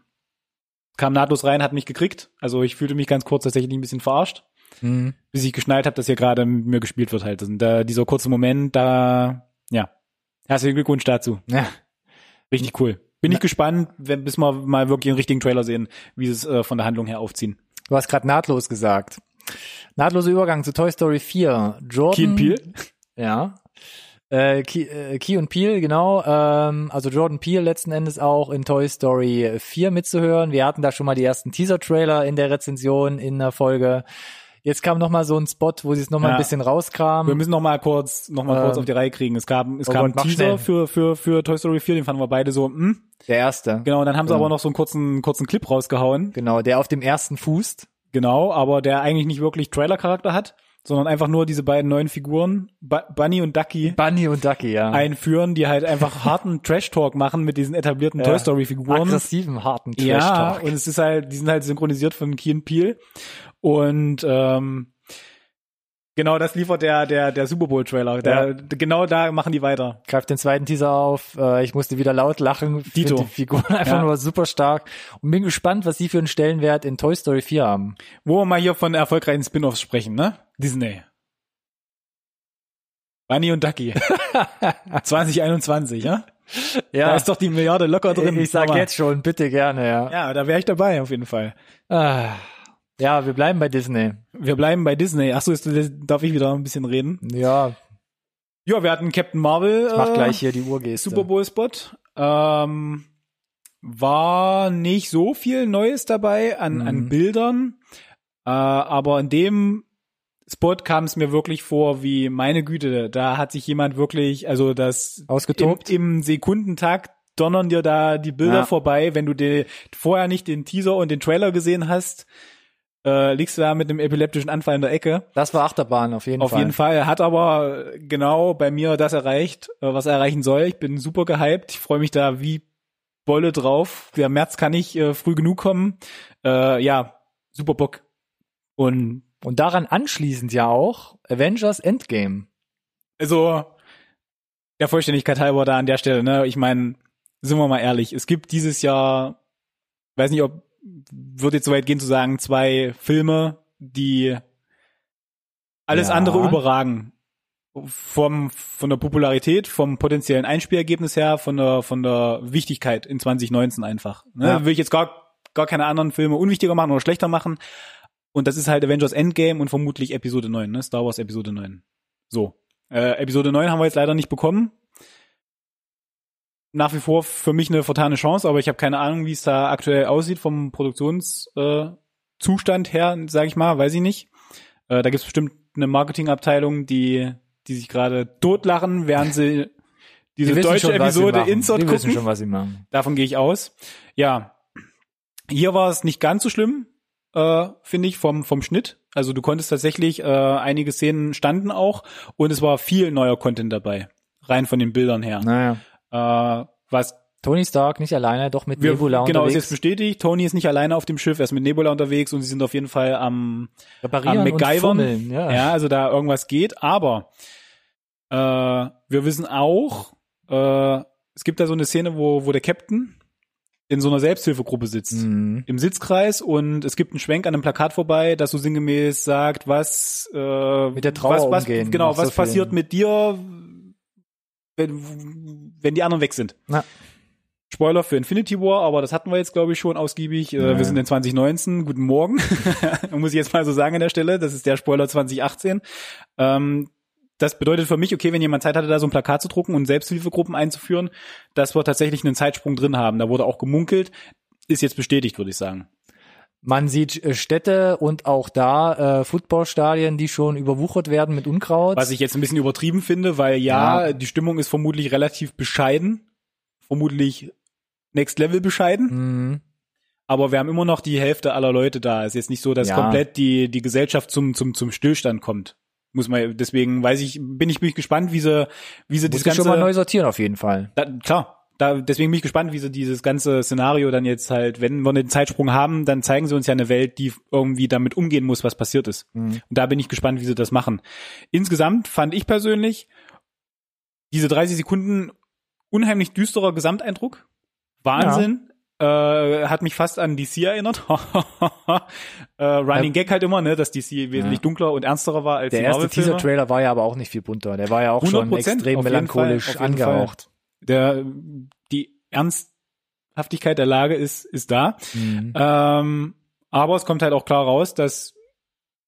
[SPEAKER 2] kam nahtlos rein, hat mich gekriegt. Also ich fühlte mich ganz kurz tatsächlich ein bisschen verarscht, mhm. bis ich geschnallt habe, dass hier gerade mit mir gespielt wird halt. Und da, dieser kurze Moment, da, ja, herzlichen Glückwunsch dazu. Ja. Richtig cool. Bin ich gespannt, wenn, bis wir mal wirklich einen richtigen Trailer sehen, wie sie es äh, von der Handlung her aufziehen.
[SPEAKER 1] Du hast gerade nahtlos gesagt. Nahtloser Übergang zu Toy Story 4. Jordan.
[SPEAKER 2] Keen Peel?
[SPEAKER 1] Ja. Äh, Key, äh, Key und Peel, genau. Ähm, also Jordan Peel letzten Endes auch in Toy Story 4 mitzuhören. Wir hatten da schon mal die ersten Teaser-Trailer in der Rezension in der Folge. Jetzt kam noch mal so ein Spot, wo sie es noch mal ja. ein bisschen rauskramen.
[SPEAKER 2] Wir müssen noch mal kurz, noch mal ähm, kurz auf die Reihe kriegen. Es gab, es oh gab einen Teaser für, für, für Toy Story 4, den fanden wir beide so, hm.
[SPEAKER 1] Der erste.
[SPEAKER 2] Genau, und dann haben sie ja. aber noch so einen kurzen, kurzen Clip rausgehauen.
[SPEAKER 1] Genau, der auf dem ersten fußt.
[SPEAKER 2] Genau, aber der eigentlich nicht wirklich Trailer-Charakter hat. Sondern einfach nur diese beiden neuen Figuren, Bu Bunny und Ducky,
[SPEAKER 1] Bunny und Ducky, ja.
[SPEAKER 2] einführen, die halt einfach harten Trash-Talk machen mit diesen etablierten Toy Story-Figuren.
[SPEAKER 1] Aggressiven, harten
[SPEAKER 2] Ja,
[SPEAKER 1] Trash-Talk.
[SPEAKER 2] und es ist halt, die sind halt synchronisiert von Keen Peel. Und ähm, genau das liefert der, der, der Super Bowl-Trailer. Der, Genau da machen die weiter.
[SPEAKER 1] Greif den zweiten Teaser auf. Äh, ich musste wieder laut lachen. Find
[SPEAKER 2] Dito.
[SPEAKER 1] Die Figuren einfach
[SPEAKER 2] Ja.
[SPEAKER 1] nur super stark. Und bin gespannt, was sie für einen Stellenwert in Toy Story 4 haben.
[SPEAKER 2] Wo wir mal hier von erfolgreichen Spin-offs sprechen, ne? Disney. Bunny und Ducky. 2021, ja? Da ist doch die Milliarde locker drin.
[SPEAKER 1] ich sag
[SPEAKER 2] Mama.
[SPEAKER 1] jetzt schon, bitte gerne, ja.
[SPEAKER 2] Ja, da wäre ich dabei auf jeden Fall.
[SPEAKER 1] Ah. Ja, wir bleiben bei Disney.
[SPEAKER 2] Wir bleiben bei Disney. Achso, ist, darf ich wieder ein bisschen reden?
[SPEAKER 1] Ja,
[SPEAKER 2] Ja, wir hatten Captain Marvel.
[SPEAKER 1] ich mach
[SPEAKER 2] äh,
[SPEAKER 1] gleich hier die Uhrgeste.
[SPEAKER 2] Super Bowl Spot. Ähm, war nicht so viel Neues dabei an,
[SPEAKER 1] Mhm.
[SPEAKER 2] an Bildern, äh, aber in dem Spot kam es mir wirklich vor wie meine Güte, da hat sich jemand wirklich, also das im,
[SPEAKER 1] Ausgetobt?
[SPEAKER 2] im Sekundentakt donnern dir da die Bilder
[SPEAKER 1] Ja.
[SPEAKER 2] vorbei, wenn du die, vorher nicht den Teaser und den Trailer gesehen hast, äh, liegst du da mit einem epileptischen Anfall in der Ecke.
[SPEAKER 1] Das war Achterbahn, auf jeden
[SPEAKER 2] Auf
[SPEAKER 1] Fall.
[SPEAKER 2] jeden Fall. Hat aber genau bei mir das erreicht, äh, was er erreichen soll. Ich bin super gehypt. Ich freue mich da wie Bolle drauf. Der März kann nicht äh, früh genug kommen. Äh, ja, super Bock. Und
[SPEAKER 1] Und daran anschließend ja auch Avengers Endgame.
[SPEAKER 2] also der Vollständigkeit halber da an der Stelle, ne? Ich meine, sind wir mal ehrlich, es gibt dieses Jahr, weiß nicht, ob wird jetzt so weit gehen zu sagen, zwei Filme, die alles
[SPEAKER 1] Ja.
[SPEAKER 2] andere überragen. Vom, von der Popularität, vom potenziellen Einspielergebnis her, von der, von der Wichtigkeit in 2019 einfach. Ne?
[SPEAKER 1] Ja.
[SPEAKER 2] Will ich jetzt gar, gar keine anderen Filme unwichtiger machen oder schlechter machen. Und das ist halt Avengers Endgame und vermutlich Episode 9, ne? Star Wars Episode 9. So. Äh, Episode 9 haben wir jetzt leider nicht bekommen. Nach wie vor für mich eine vertane Chance, aber ich habe keine Ahnung, wie es da aktuell aussieht vom Produktionszustand äh, her, sage ich mal, weiß ich nicht. Äh, da gibt es bestimmt eine Marketingabteilung, die, die sich gerade totlachen, während sie diese
[SPEAKER 1] Die wissen
[SPEAKER 2] deutsche
[SPEAKER 1] schon,
[SPEAKER 2] Episode. Insert
[SPEAKER 1] Die wissen
[SPEAKER 2] gucken.
[SPEAKER 1] schon, was sie machen.
[SPEAKER 2] Davon gehe ich aus. Ja, hier war es nicht ganz so schlimm, äh, finde ich, vom, vom Schnitt. Also du konntest tatsächlich, äh, einige Szenen standen auch und es war viel neuer Content dabei. Rein von den Bildern her.
[SPEAKER 1] Naja.
[SPEAKER 2] Äh, was
[SPEAKER 1] Tony Stark nicht alleine, doch mit
[SPEAKER 2] wir,
[SPEAKER 1] Nebula
[SPEAKER 2] genau, ist
[SPEAKER 1] unterwegs.
[SPEAKER 2] jetzt bestätigt. Tony ist nicht alleine auf dem Schiff, er ist mit Nebula unterwegs und sie sind auf jeden Fall am,
[SPEAKER 1] Reparieren
[SPEAKER 2] am MacGyvern.
[SPEAKER 1] ja.
[SPEAKER 2] Ja, also da irgendwas geht, aber äh, wir wissen auch, äh, es gibt da so eine Szene, wo, wo der Captain in so einer Selbsthilfegruppe sitzt.
[SPEAKER 1] Mhm.
[SPEAKER 2] Im Sitzkreis und es gibt einen Schwenk an einem Plakat vorbei, das so sinngemäß sagt, was äh,
[SPEAKER 1] Mit der Trauer
[SPEAKER 2] was, was,
[SPEAKER 1] umgehen,
[SPEAKER 2] Genau,
[SPEAKER 1] nach so
[SPEAKER 2] was passiert mit dir, wenn, wenn die anderen weg sind.
[SPEAKER 1] Na.
[SPEAKER 2] Spoiler für Infinity War, aber das hatten wir jetzt, glaube ich, schon ausgiebig. Äh,
[SPEAKER 1] Ja.
[SPEAKER 2] Wir sind in 2019. Guten Morgen. Muss ich jetzt mal so sagen an der Stelle. Das ist der Spoiler 2018. Ähm, das bedeutet für mich, okay, wenn jemand Zeit hatte, da so ein Plakat zu drucken und Selbsthilfegruppen einzuführen, dass wir tatsächlich einen Zeitsprung drin haben. Da wurde auch gemunkelt. Ist jetzt bestätigt, würde ich sagen.
[SPEAKER 1] Man sieht äh, Städte und auch da äh, Footballstadien, die schon überwuchert werden mit Unkraut.
[SPEAKER 2] Was ich jetzt ein bisschen übertrieben finde, weil ja,
[SPEAKER 1] Ja.
[SPEAKER 2] die Stimmung ist vermutlich relativ bescheiden. Vermutlich Next Level bescheiden.
[SPEAKER 1] Mhm.
[SPEAKER 2] Aber wir haben immer noch die Hälfte aller Leute da. Es ist jetzt nicht so, dass
[SPEAKER 1] Ja.
[SPEAKER 2] komplett die, die Gesellschaft zum, zum, zum Stillstand kommt. Muss man, deswegen weiß ich, bin ich, bin ich gespannt, wie sie, wie sie
[SPEAKER 1] Muss
[SPEAKER 2] das
[SPEAKER 1] ich schon mal
[SPEAKER 2] ganze,
[SPEAKER 1] neu sortieren auf jeden Fall.
[SPEAKER 2] da, klar, da, deswegen bin ich gespannt, wie sie dieses ganze Szenario dann jetzt halt, wenn wir einen Zeitsprung haben, dann zeigen sie uns ja eine Welt, die irgendwie damit umgehen muss, was passiert ist.
[SPEAKER 1] Mhm.
[SPEAKER 2] Und da bin ich gespannt, wie sie das machen. Insgesamt fand ich persönlich diese 30 Sekunden unheimlich düsterer Gesamteindruck. Wahnsinn. Äh, hat mich fast an DC erinnert. äh, Running Gag halt immer, ne, dass DC wesentlich
[SPEAKER 1] Ja.
[SPEAKER 2] dunkler und ernsterer war als
[SPEAKER 1] Der erste. Teaser-Trailer war ja aber auch nicht viel bunter. Der war ja auch schon
[SPEAKER 2] 100%,
[SPEAKER 1] extrem melancholisch
[SPEAKER 2] Fall,
[SPEAKER 1] angehaucht.
[SPEAKER 2] Der, die Ernsthaftigkeit der Lage ist, ist da.
[SPEAKER 1] Mhm.
[SPEAKER 2] Ähm, aber es kommt halt auch klar raus, dass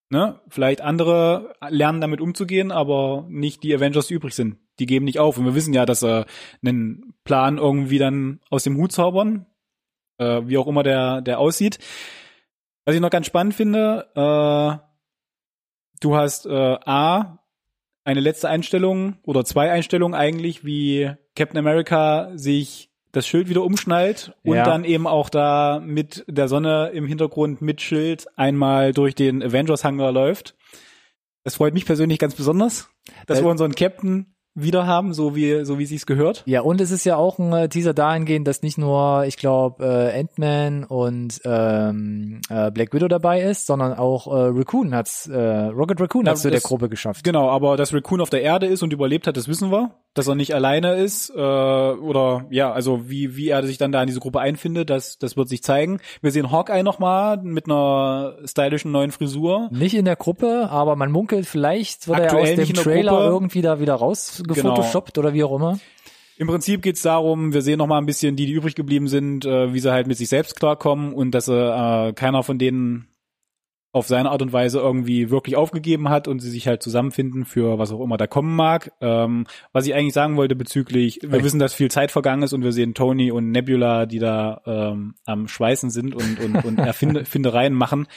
[SPEAKER 2] ne, vielleicht andere lernen damit umzugehen, aber nicht die Avengers, die übrig sind. Die geben nicht auf. Und wir wissen ja, dass sie einen Plan irgendwie dann aus dem Hut zaubern, äh, wie auch immer der, der aussieht. Was ich noch ganz spannend finde, äh, du hast äh, A, eine letzte Einstellung oder zwei Einstellungen eigentlich, wie Captain America sich das Schild wieder umschnallt und
[SPEAKER 1] Ja.
[SPEAKER 2] dann eben auch da mit der Sonne im Hintergrund mit Schild einmal durch den Avengers Hangar läuft. Das freut mich persönlich ganz besonders, dass
[SPEAKER 1] Weil-
[SPEAKER 2] wir unseren Captain wieder haben, so wie so wie sie es gehört.
[SPEAKER 1] Ja, und es ist ja auch ein äh, Teaser dahingehend, dass nicht nur, ich glaube, äh, Ant-Man und ähm, äh, Black Widow dabei ist, sondern auch äh, Raccoon hat's, äh, Rocket Raccoon hat's zu der Gruppe geschafft.
[SPEAKER 2] Genau, aber dass Raccoon auf der Erde ist und überlebt hat, das wissen wir. Dass er nicht alleine ist äh, oder ja, also wie wie er sich dann da in diese Gruppe einfindet, das das wird sich zeigen. Wir sehen Hawkeye noch mal mit einer stylischen neuen Frisur.
[SPEAKER 1] Nicht in der Gruppe, aber man munkelt, vielleicht wird er
[SPEAKER 2] Aktuell
[SPEAKER 1] aus
[SPEAKER 2] nicht
[SPEAKER 1] dem Trailer
[SPEAKER 2] Gruppe.
[SPEAKER 1] irgendwie da wieder rausgefotoshoppt oder wie auch immer.
[SPEAKER 2] Im Prinzip geht's darum, wir sehen noch mal ein bisschen die, die übrig geblieben sind, äh, wie sie halt mit sich selbst klarkommen und dass äh, keiner von denen auf seine Art und Weise irgendwie wirklich aufgegeben hat und sie sich halt zusammenfinden für was auch immer da kommen mag. Ähm, was ich eigentlich sagen wollte bezüglich, wir
[SPEAKER 1] Oi.
[SPEAKER 2] wissen, dass viel Zeit vergangen ist und wir sehen Tony und Nebula, die da ähm, am Schweißen sind und, und, und Erfinde, Findereien machen.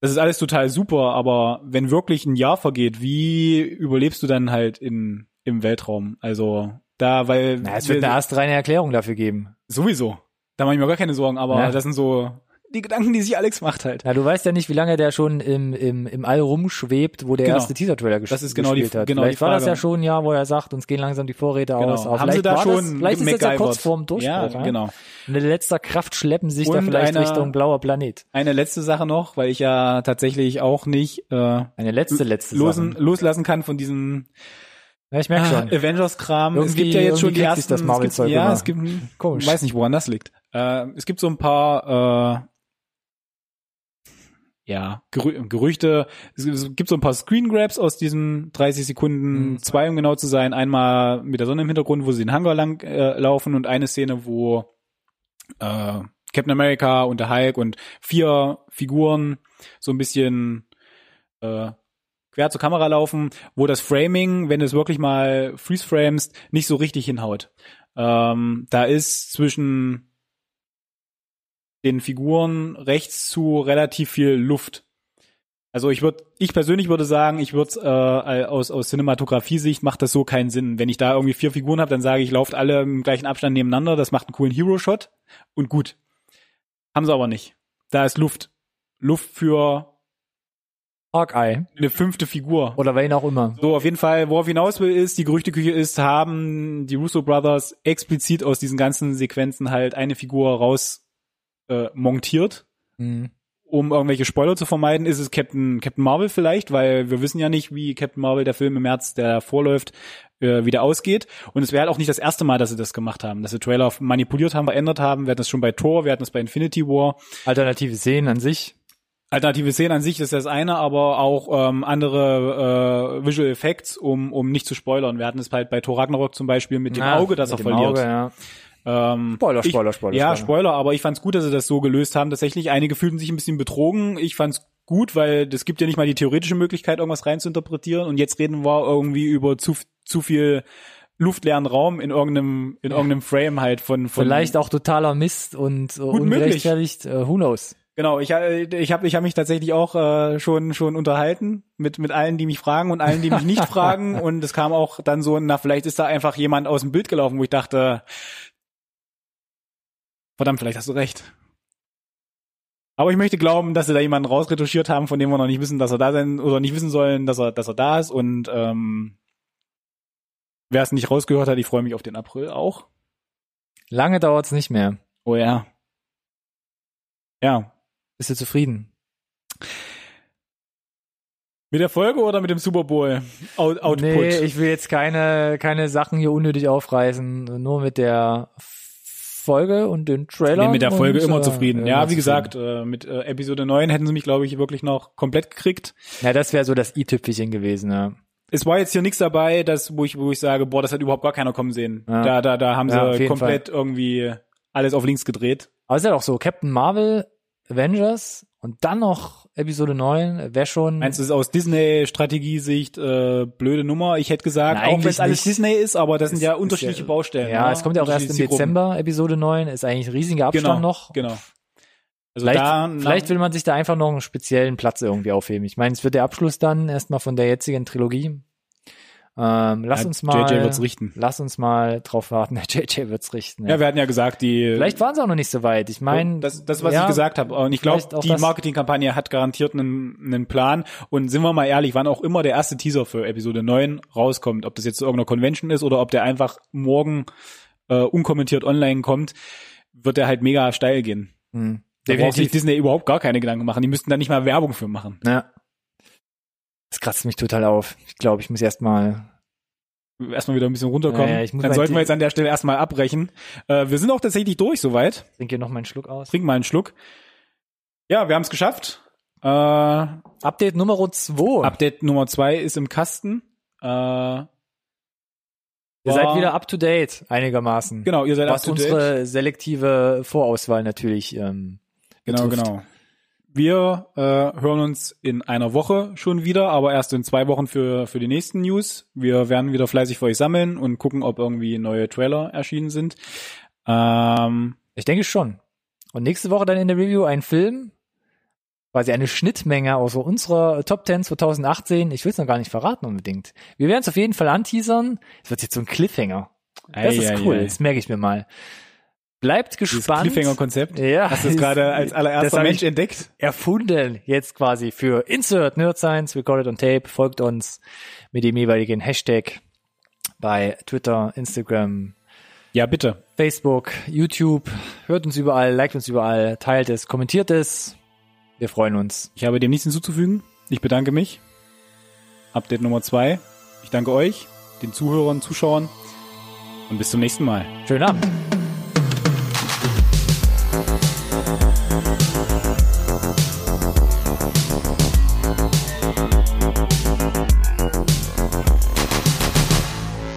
[SPEAKER 2] Das ist alles total super, aber wenn wirklich ein Jahr vergeht, wie überlebst du dann halt in, im Weltraum? Also da, weil
[SPEAKER 1] Na, es
[SPEAKER 2] wir-
[SPEAKER 1] wird eine astreine Erklärung dafür geben.
[SPEAKER 2] Sowieso. Da mache ich mir gar keine Sorgen, aber
[SPEAKER 1] Ja.
[SPEAKER 2] das sind so die Gedanken, die sich Alex macht halt.
[SPEAKER 1] Ja, du weißt ja nicht, wie lange der schon im, im, im All rumschwebt, wo der
[SPEAKER 2] Genau.
[SPEAKER 1] erste Teaser-Trailer ges
[SPEAKER 2] Das ist genau die-
[SPEAKER 1] gespielt hat.
[SPEAKER 2] genau
[SPEAKER 1] vielleicht
[SPEAKER 2] die
[SPEAKER 1] war das
[SPEAKER 2] Frage.
[SPEAKER 1] ja schon ein Jahr, wo er sagt, uns gehen langsam die Vorräte
[SPEAKER 2] Genau.
[SPEAKER 1] aus. Aber
[SPEAKER 2] Haben sie
[SPEAKER 1] vielleicht
[SPEAKER 2] da schon
[SPEAKER 1] das, vielleicht ist das ja kurz vorm Durchbruch.
[SPEAKER 2] Ja, genau.
[SPEAKER 1] Und in letzter Kraft schleppen sich da
[SPEAKER 2] Und
[SPEAKER 1] vielleicht
[SPEAKER 2] eine-
[SPEAKER 1] Richtung blauer Planet.
[SPEAKER 2] Eine letzte Sache noch, weil ich ja tatsächlich auch nicht äh,
[SPEAKER 1] Eine letzte, letzte
[SPEAKER 2] losen,
[SPEAKER 1] Sache.
[SPEAKER 2] loslassen kann von diesem
[SPEAKER 1] Ja, ich merke schon.
[SPEAKER 2] Avengers-Kram. Es gibt ja jetzt schon die ersten.
[SPEAKER 1] das
[SPEAKER 2] es gibt, ja, es gibt,
[SPEAKER 1] Komisch.
[SPEAKER 2] weiß nicht, woran das liegt. Äh, es gibt so ein paar, äh, ja, Gerü Gerüchte. Es, es gibt so ein paar Screen Grabs aus diesen 30 Sekunden,
[SPEAKER 1] Mhm.
[SPEAKER 2] zwei um genau zu sein. Einmal mit der Sonne im Hintergrund, wo sie den Hangar lang äh, laufen und eine Szene, wo äh, Captain America und der Hulk und vier Figuren so ein bisschen äh, quer zur Kamera laufen, wo das Framing, wenn du es wirklich mal freeze framest, nicht so richtig hinhaut. Ähm, da ist zwischen den Figuren rechts zu relativ viel Luft. Also ich würde, ich persönlich würde sagen, ich würde äh, aus aus Cinematografie-Sicht macht das so keinen Sinn. Wenn ich da irgendwie vier Figuren habe, dann sage ich, lauft alle im gleichen Abstand nebeneinander. Das macht einen coolen Hero-Shot und gut. Haben sie aber nicht. Da ist Luft, Luft für
[SPEAKER 1] Hawkeye.
[SPEAKER 2] eine fünfte Figur.
[SPEAKER 1] Oder wen auch immer.
[SPEAKER 2] So, auf jeden Fall, worauf hinaus will, ist, die Gerüchteküche ist, haben die Russo Brothers explizit aus diesen ganzen Sequenzen halt eine Figur raus äh, montiert,
[SPEAKER 1] Mhm.
[SPEAKER 2] um irgendwelche Spoiler zu vermeiden. Ist es Captain, Captain Marvel vielleicht, weil wir wissen ja nicht, wie Captain Marvel, der Film im März, der vorläuft, äh, wieder ausgeht. Und es wäre halt auch nicht das erste Mal, dass sie das gemacht haben, dass sie Trailer manipuliert haben, verändert haben. Wir hatten das schon bei Thor, wir hatten das bei Infinity War.
[SPEAKER 1] Alternative Szenen an sich.
[SPEAKER 2] Alternative Szenen an sich ist das eine, aber auch ähm, andere äh, Visual Effects, um, um nicht zu spoilern. Wir hatten es halt bei Thor Ragnarok zum Beispiel mit dem
[SPEAKER 1] Ja,
[SPEAKER 2] Auge, das er verliert.
[SPEAKER 1] Auge, ja.
[SPEAKER 2] Ähm,
[SPEAKER 1] Spoiler,
[SPEAKER 2] ich-
[SPEAKER 1] Spoiler, Spoiler,
[SPEAKER 2] Ja,
[SPEAKER 1] Spoiler.
[SPEAKER 2] Spoiler, aber ich fand's gut, dass sie das so gelöst haben. Tatsächlich, einige fühlten sich ein bisschen betrogen. Ich fand's gut, weil es gibt ja nicht mal die theoretische Möglichkeit, irgendwas reinzuinterpretieren. Und jetzt reden wir irgendwie über zu, zu viel luftleeren Raum in irgendeinem, in irgendeinem Frame halt von, von
[SPEAKER 1] Vielleicht auch totaler Mist und
[SPEAKER 2] Gut
[SPEAKER 1] ungerechtfertigt. Äh, who knows?
[SPEAKER 2] Genau, ich, äh, ich habe ich hab mich tatsächlich auch äh, schon schon unterhalten mit mit allen, die mich fragen und allen, die mich nicht fragen und es kam auch dann so, na vielleicht ist da einfach jemand aus dem Bild gelaufen, wo ich dachte, verdammt, vielleicht hast du recht. Aber ich möchte glauben, dass sie da jemanden rausretuschiert haben, von dem wir noch nicht wissen, dass er da sein oder nicht wissen sollen, dass er dass er da ist und ähm, wer es nicht rausgehört hat, ich freue mich auf den April auch.
[SPEAKER 1] Lange dauert's nicht mehr.
[SPEAKER 2] Oh ja. Ja,
[SPEAKER 1] Bist du zufrieden?
[SPEAKER 2] Mit der Folge oder mit dem Super Bowl Out Output?
[SPEAKER 1] Nee, ich will jetzt keine, keine Sachen hier unnötig aufreißen. Nur mit der Folge und den Trailer.
[SPEAKER 2] bin mit der Folge
[SPEAKER 1] und,
[SPEAKER 2] immer
[SPEAKER 1] äh,
[SPEAKER 2] zufrieden.
[SPEAKER 1] immer
[SPEAKER 2] Ja, wie gesagt, äh, mit äh, Episode 9 hätten sie mich, glaube ich, wirklich noch komplett gekriegt.
[SPEAKER 1] Ja, das wäre so das i-Tüpfelchen gewesen, ja.
[SPEAKER 2] Es war jetzt hier nichts dabei, das, wo ich, wo ich sage, boah, das hat überhaupt gar keiner kommen sehen.
[SPEAKER 1] Ja.
[SPEAKER 2] Da, da, da haben
[SPEAKER 1] Ja,
[SPEAKER 2] sie komplett irgendwie alles auf links gedreht.
[SPEAKER 1] Aber es ist ja doch so, Captain Marvel, Avengers und dann noch Episode 9 wäre schon.
[SPEAKER 2] Meinst du, es ist aus Disney-Strategiesicht äh, blöde Nummer? Ich hätte gesagt,
[SPEAKER 1] Na,
[SPEAKER 2] auch wenn es alles. Disney ist, aber das sind
[SPEAKER 1] Ist-
[SPEAKER 2] ja unterschiedliche
[SPEAKER 1] ja-
[SPEAKER 2] Baustellen.
[SPEAKER 1] ja,
[SPEAKER 2] ne?
[SPEAKER 1] es kommt ja auch erst im. Dezember, Episode 9, ist eigentlich ein riesiger Abstand
[SPEAKER 2] Genau,
[SPEAKER 1] noch.
[SPEAKER 2] genau. Also
[SPEAKER 1] Vielleicht,
[SPEAKER 2] da,
[SPEAKER 1] vielleicht will man sich da einfach noch einen speziellen Platz irgendwie aufheben. Ich meine, es wird der Abschluss dann erstmal von der jetzigen Trilogie. Ähm, lass
[SPEAKER 2] Ja,
[SPEAKER 1] uns mal,
[SPEAKER 2] JJ wird's richten.
[SPEAKER 1] lass uns mal drauf warten. JJ wird's richten.
[SPEAKER 2] Ja, wir hatten ja gesagt, die
[SPEAKER 1] Vielleicht waren sie auch noch nicht so weit. Ich meine,
[SPEAKER 2] das, das, was
[SPEAKER 1] ja,
[SPEAKER 2] ich gesagt habe. Und ich glaube, die Marketingkampagne hat garantiert einen, einen Plan. Und sind wir mal ehrlich, wann auch immer der erste Teaser für Episode 9 rauskommt, ob das jetzt zu irgendeiner Convention ist oder ob der einfach morgen äh, unkommentiert online kommt, wird der halt mega steil gehen.
[SPEAKER 1] Hm,
[SPEAKER 2] Da braucht sich. Disney überhaupt gar keine Gedanken machen. Die müssten da nicht mal Werbung für machen.
[SPEAKER 1] Ja. Kratzt mich total auf. Ich glaube, ich muss erst mal
[SPEAKER 2] Erstmal wieder ein bisschen runterkommen.
[SPEAKER 1] Ja, ich muss
[SPEAKER 2] Dann
[SPEAKER 1] mal
[SPEAKER 2] sollten wir jetzt an der Stelle erstmal abbrechen. Äh, wir sind auch tatsächlich durch soweit.
[SPEAKER 1] trinke hier noch mal einen Schluck aus.
[SPEAKER 2] Trink mal einen Schluck. Ja, wir haben es geschafft. Äh,
[SPEAKER 1] Update Nummer 2.
[SPEAKER 2] Update Nummer zwei ist im Kasten. Äh,
[SPEAKER 1] Ihr seid wieder up to date einigermaßen.
[SPEAKER 2] Genau, ihr seid
[SPEAKER 1] Was
[SPEAKER 2] up to date.
[SPEAKER 1] unsere selektive Vorauswahl natürlich ähm,
[SPEAKER 2] Genau,
[SPEAKER 1] betrifft.
[SPEAKER 2] genau. Wir äh, hören uns in einer Woche schon wieder, aber erst in zwei Wochen für, für die nächsten News. Wir werden wieder fleißig für euch sammeln und gucken, ob irgendwie neue Trailer erschienen sind. Ähm,
[SPEAKER 1] Ich denke schon. Und nächste Woche dann in der Review ein Film, quasi eine Schnittmenge aus unserer Top 10 2018. Ich will es noch gar nicht verraten unbedingt. Wir werden es auf jeden Fall anteasern. Es wird jetzt so ein Cliffhanger. Das ist
[SPEAKER 2] ei,
[SPEAKER 1] cool.
[SPEAKER 2] ei.
[SPEAKER 1] Das merke ich mir mal. Bleibt gespannt.
[SPEAKER 2] Cliffhanger-Konzept.
[SPEAKER 1] Ja.
[SPEAKER 2] Hast du es gerade als
[SPEAKER 1] Das
[SPEAKER 2] allererster Mensch entdeckt?
[SPEAKER 1] erfunden jetzt quasi für Insert Nerd Science Recorded on Tape. Folgt uns mit dem jeweiligen Hashtag bei Twitter, Instagram,
[SPEAKER 2] Ja, bitte.
[SPEAKER 1] Facebook, YouTube. Hört uns überall, liked uns überall, teilt es, kommentiert es. Wir freuen uns.
[SPEAKER 2] Ich habe dem nichts hinzuzufügen. Ich bedanke mich. Update Nummer zwei. Ich danke euch, den Zuhörern, Zuschauern und bis zum nächsten Mal.
[SPEAKER 1] Schönen Abend.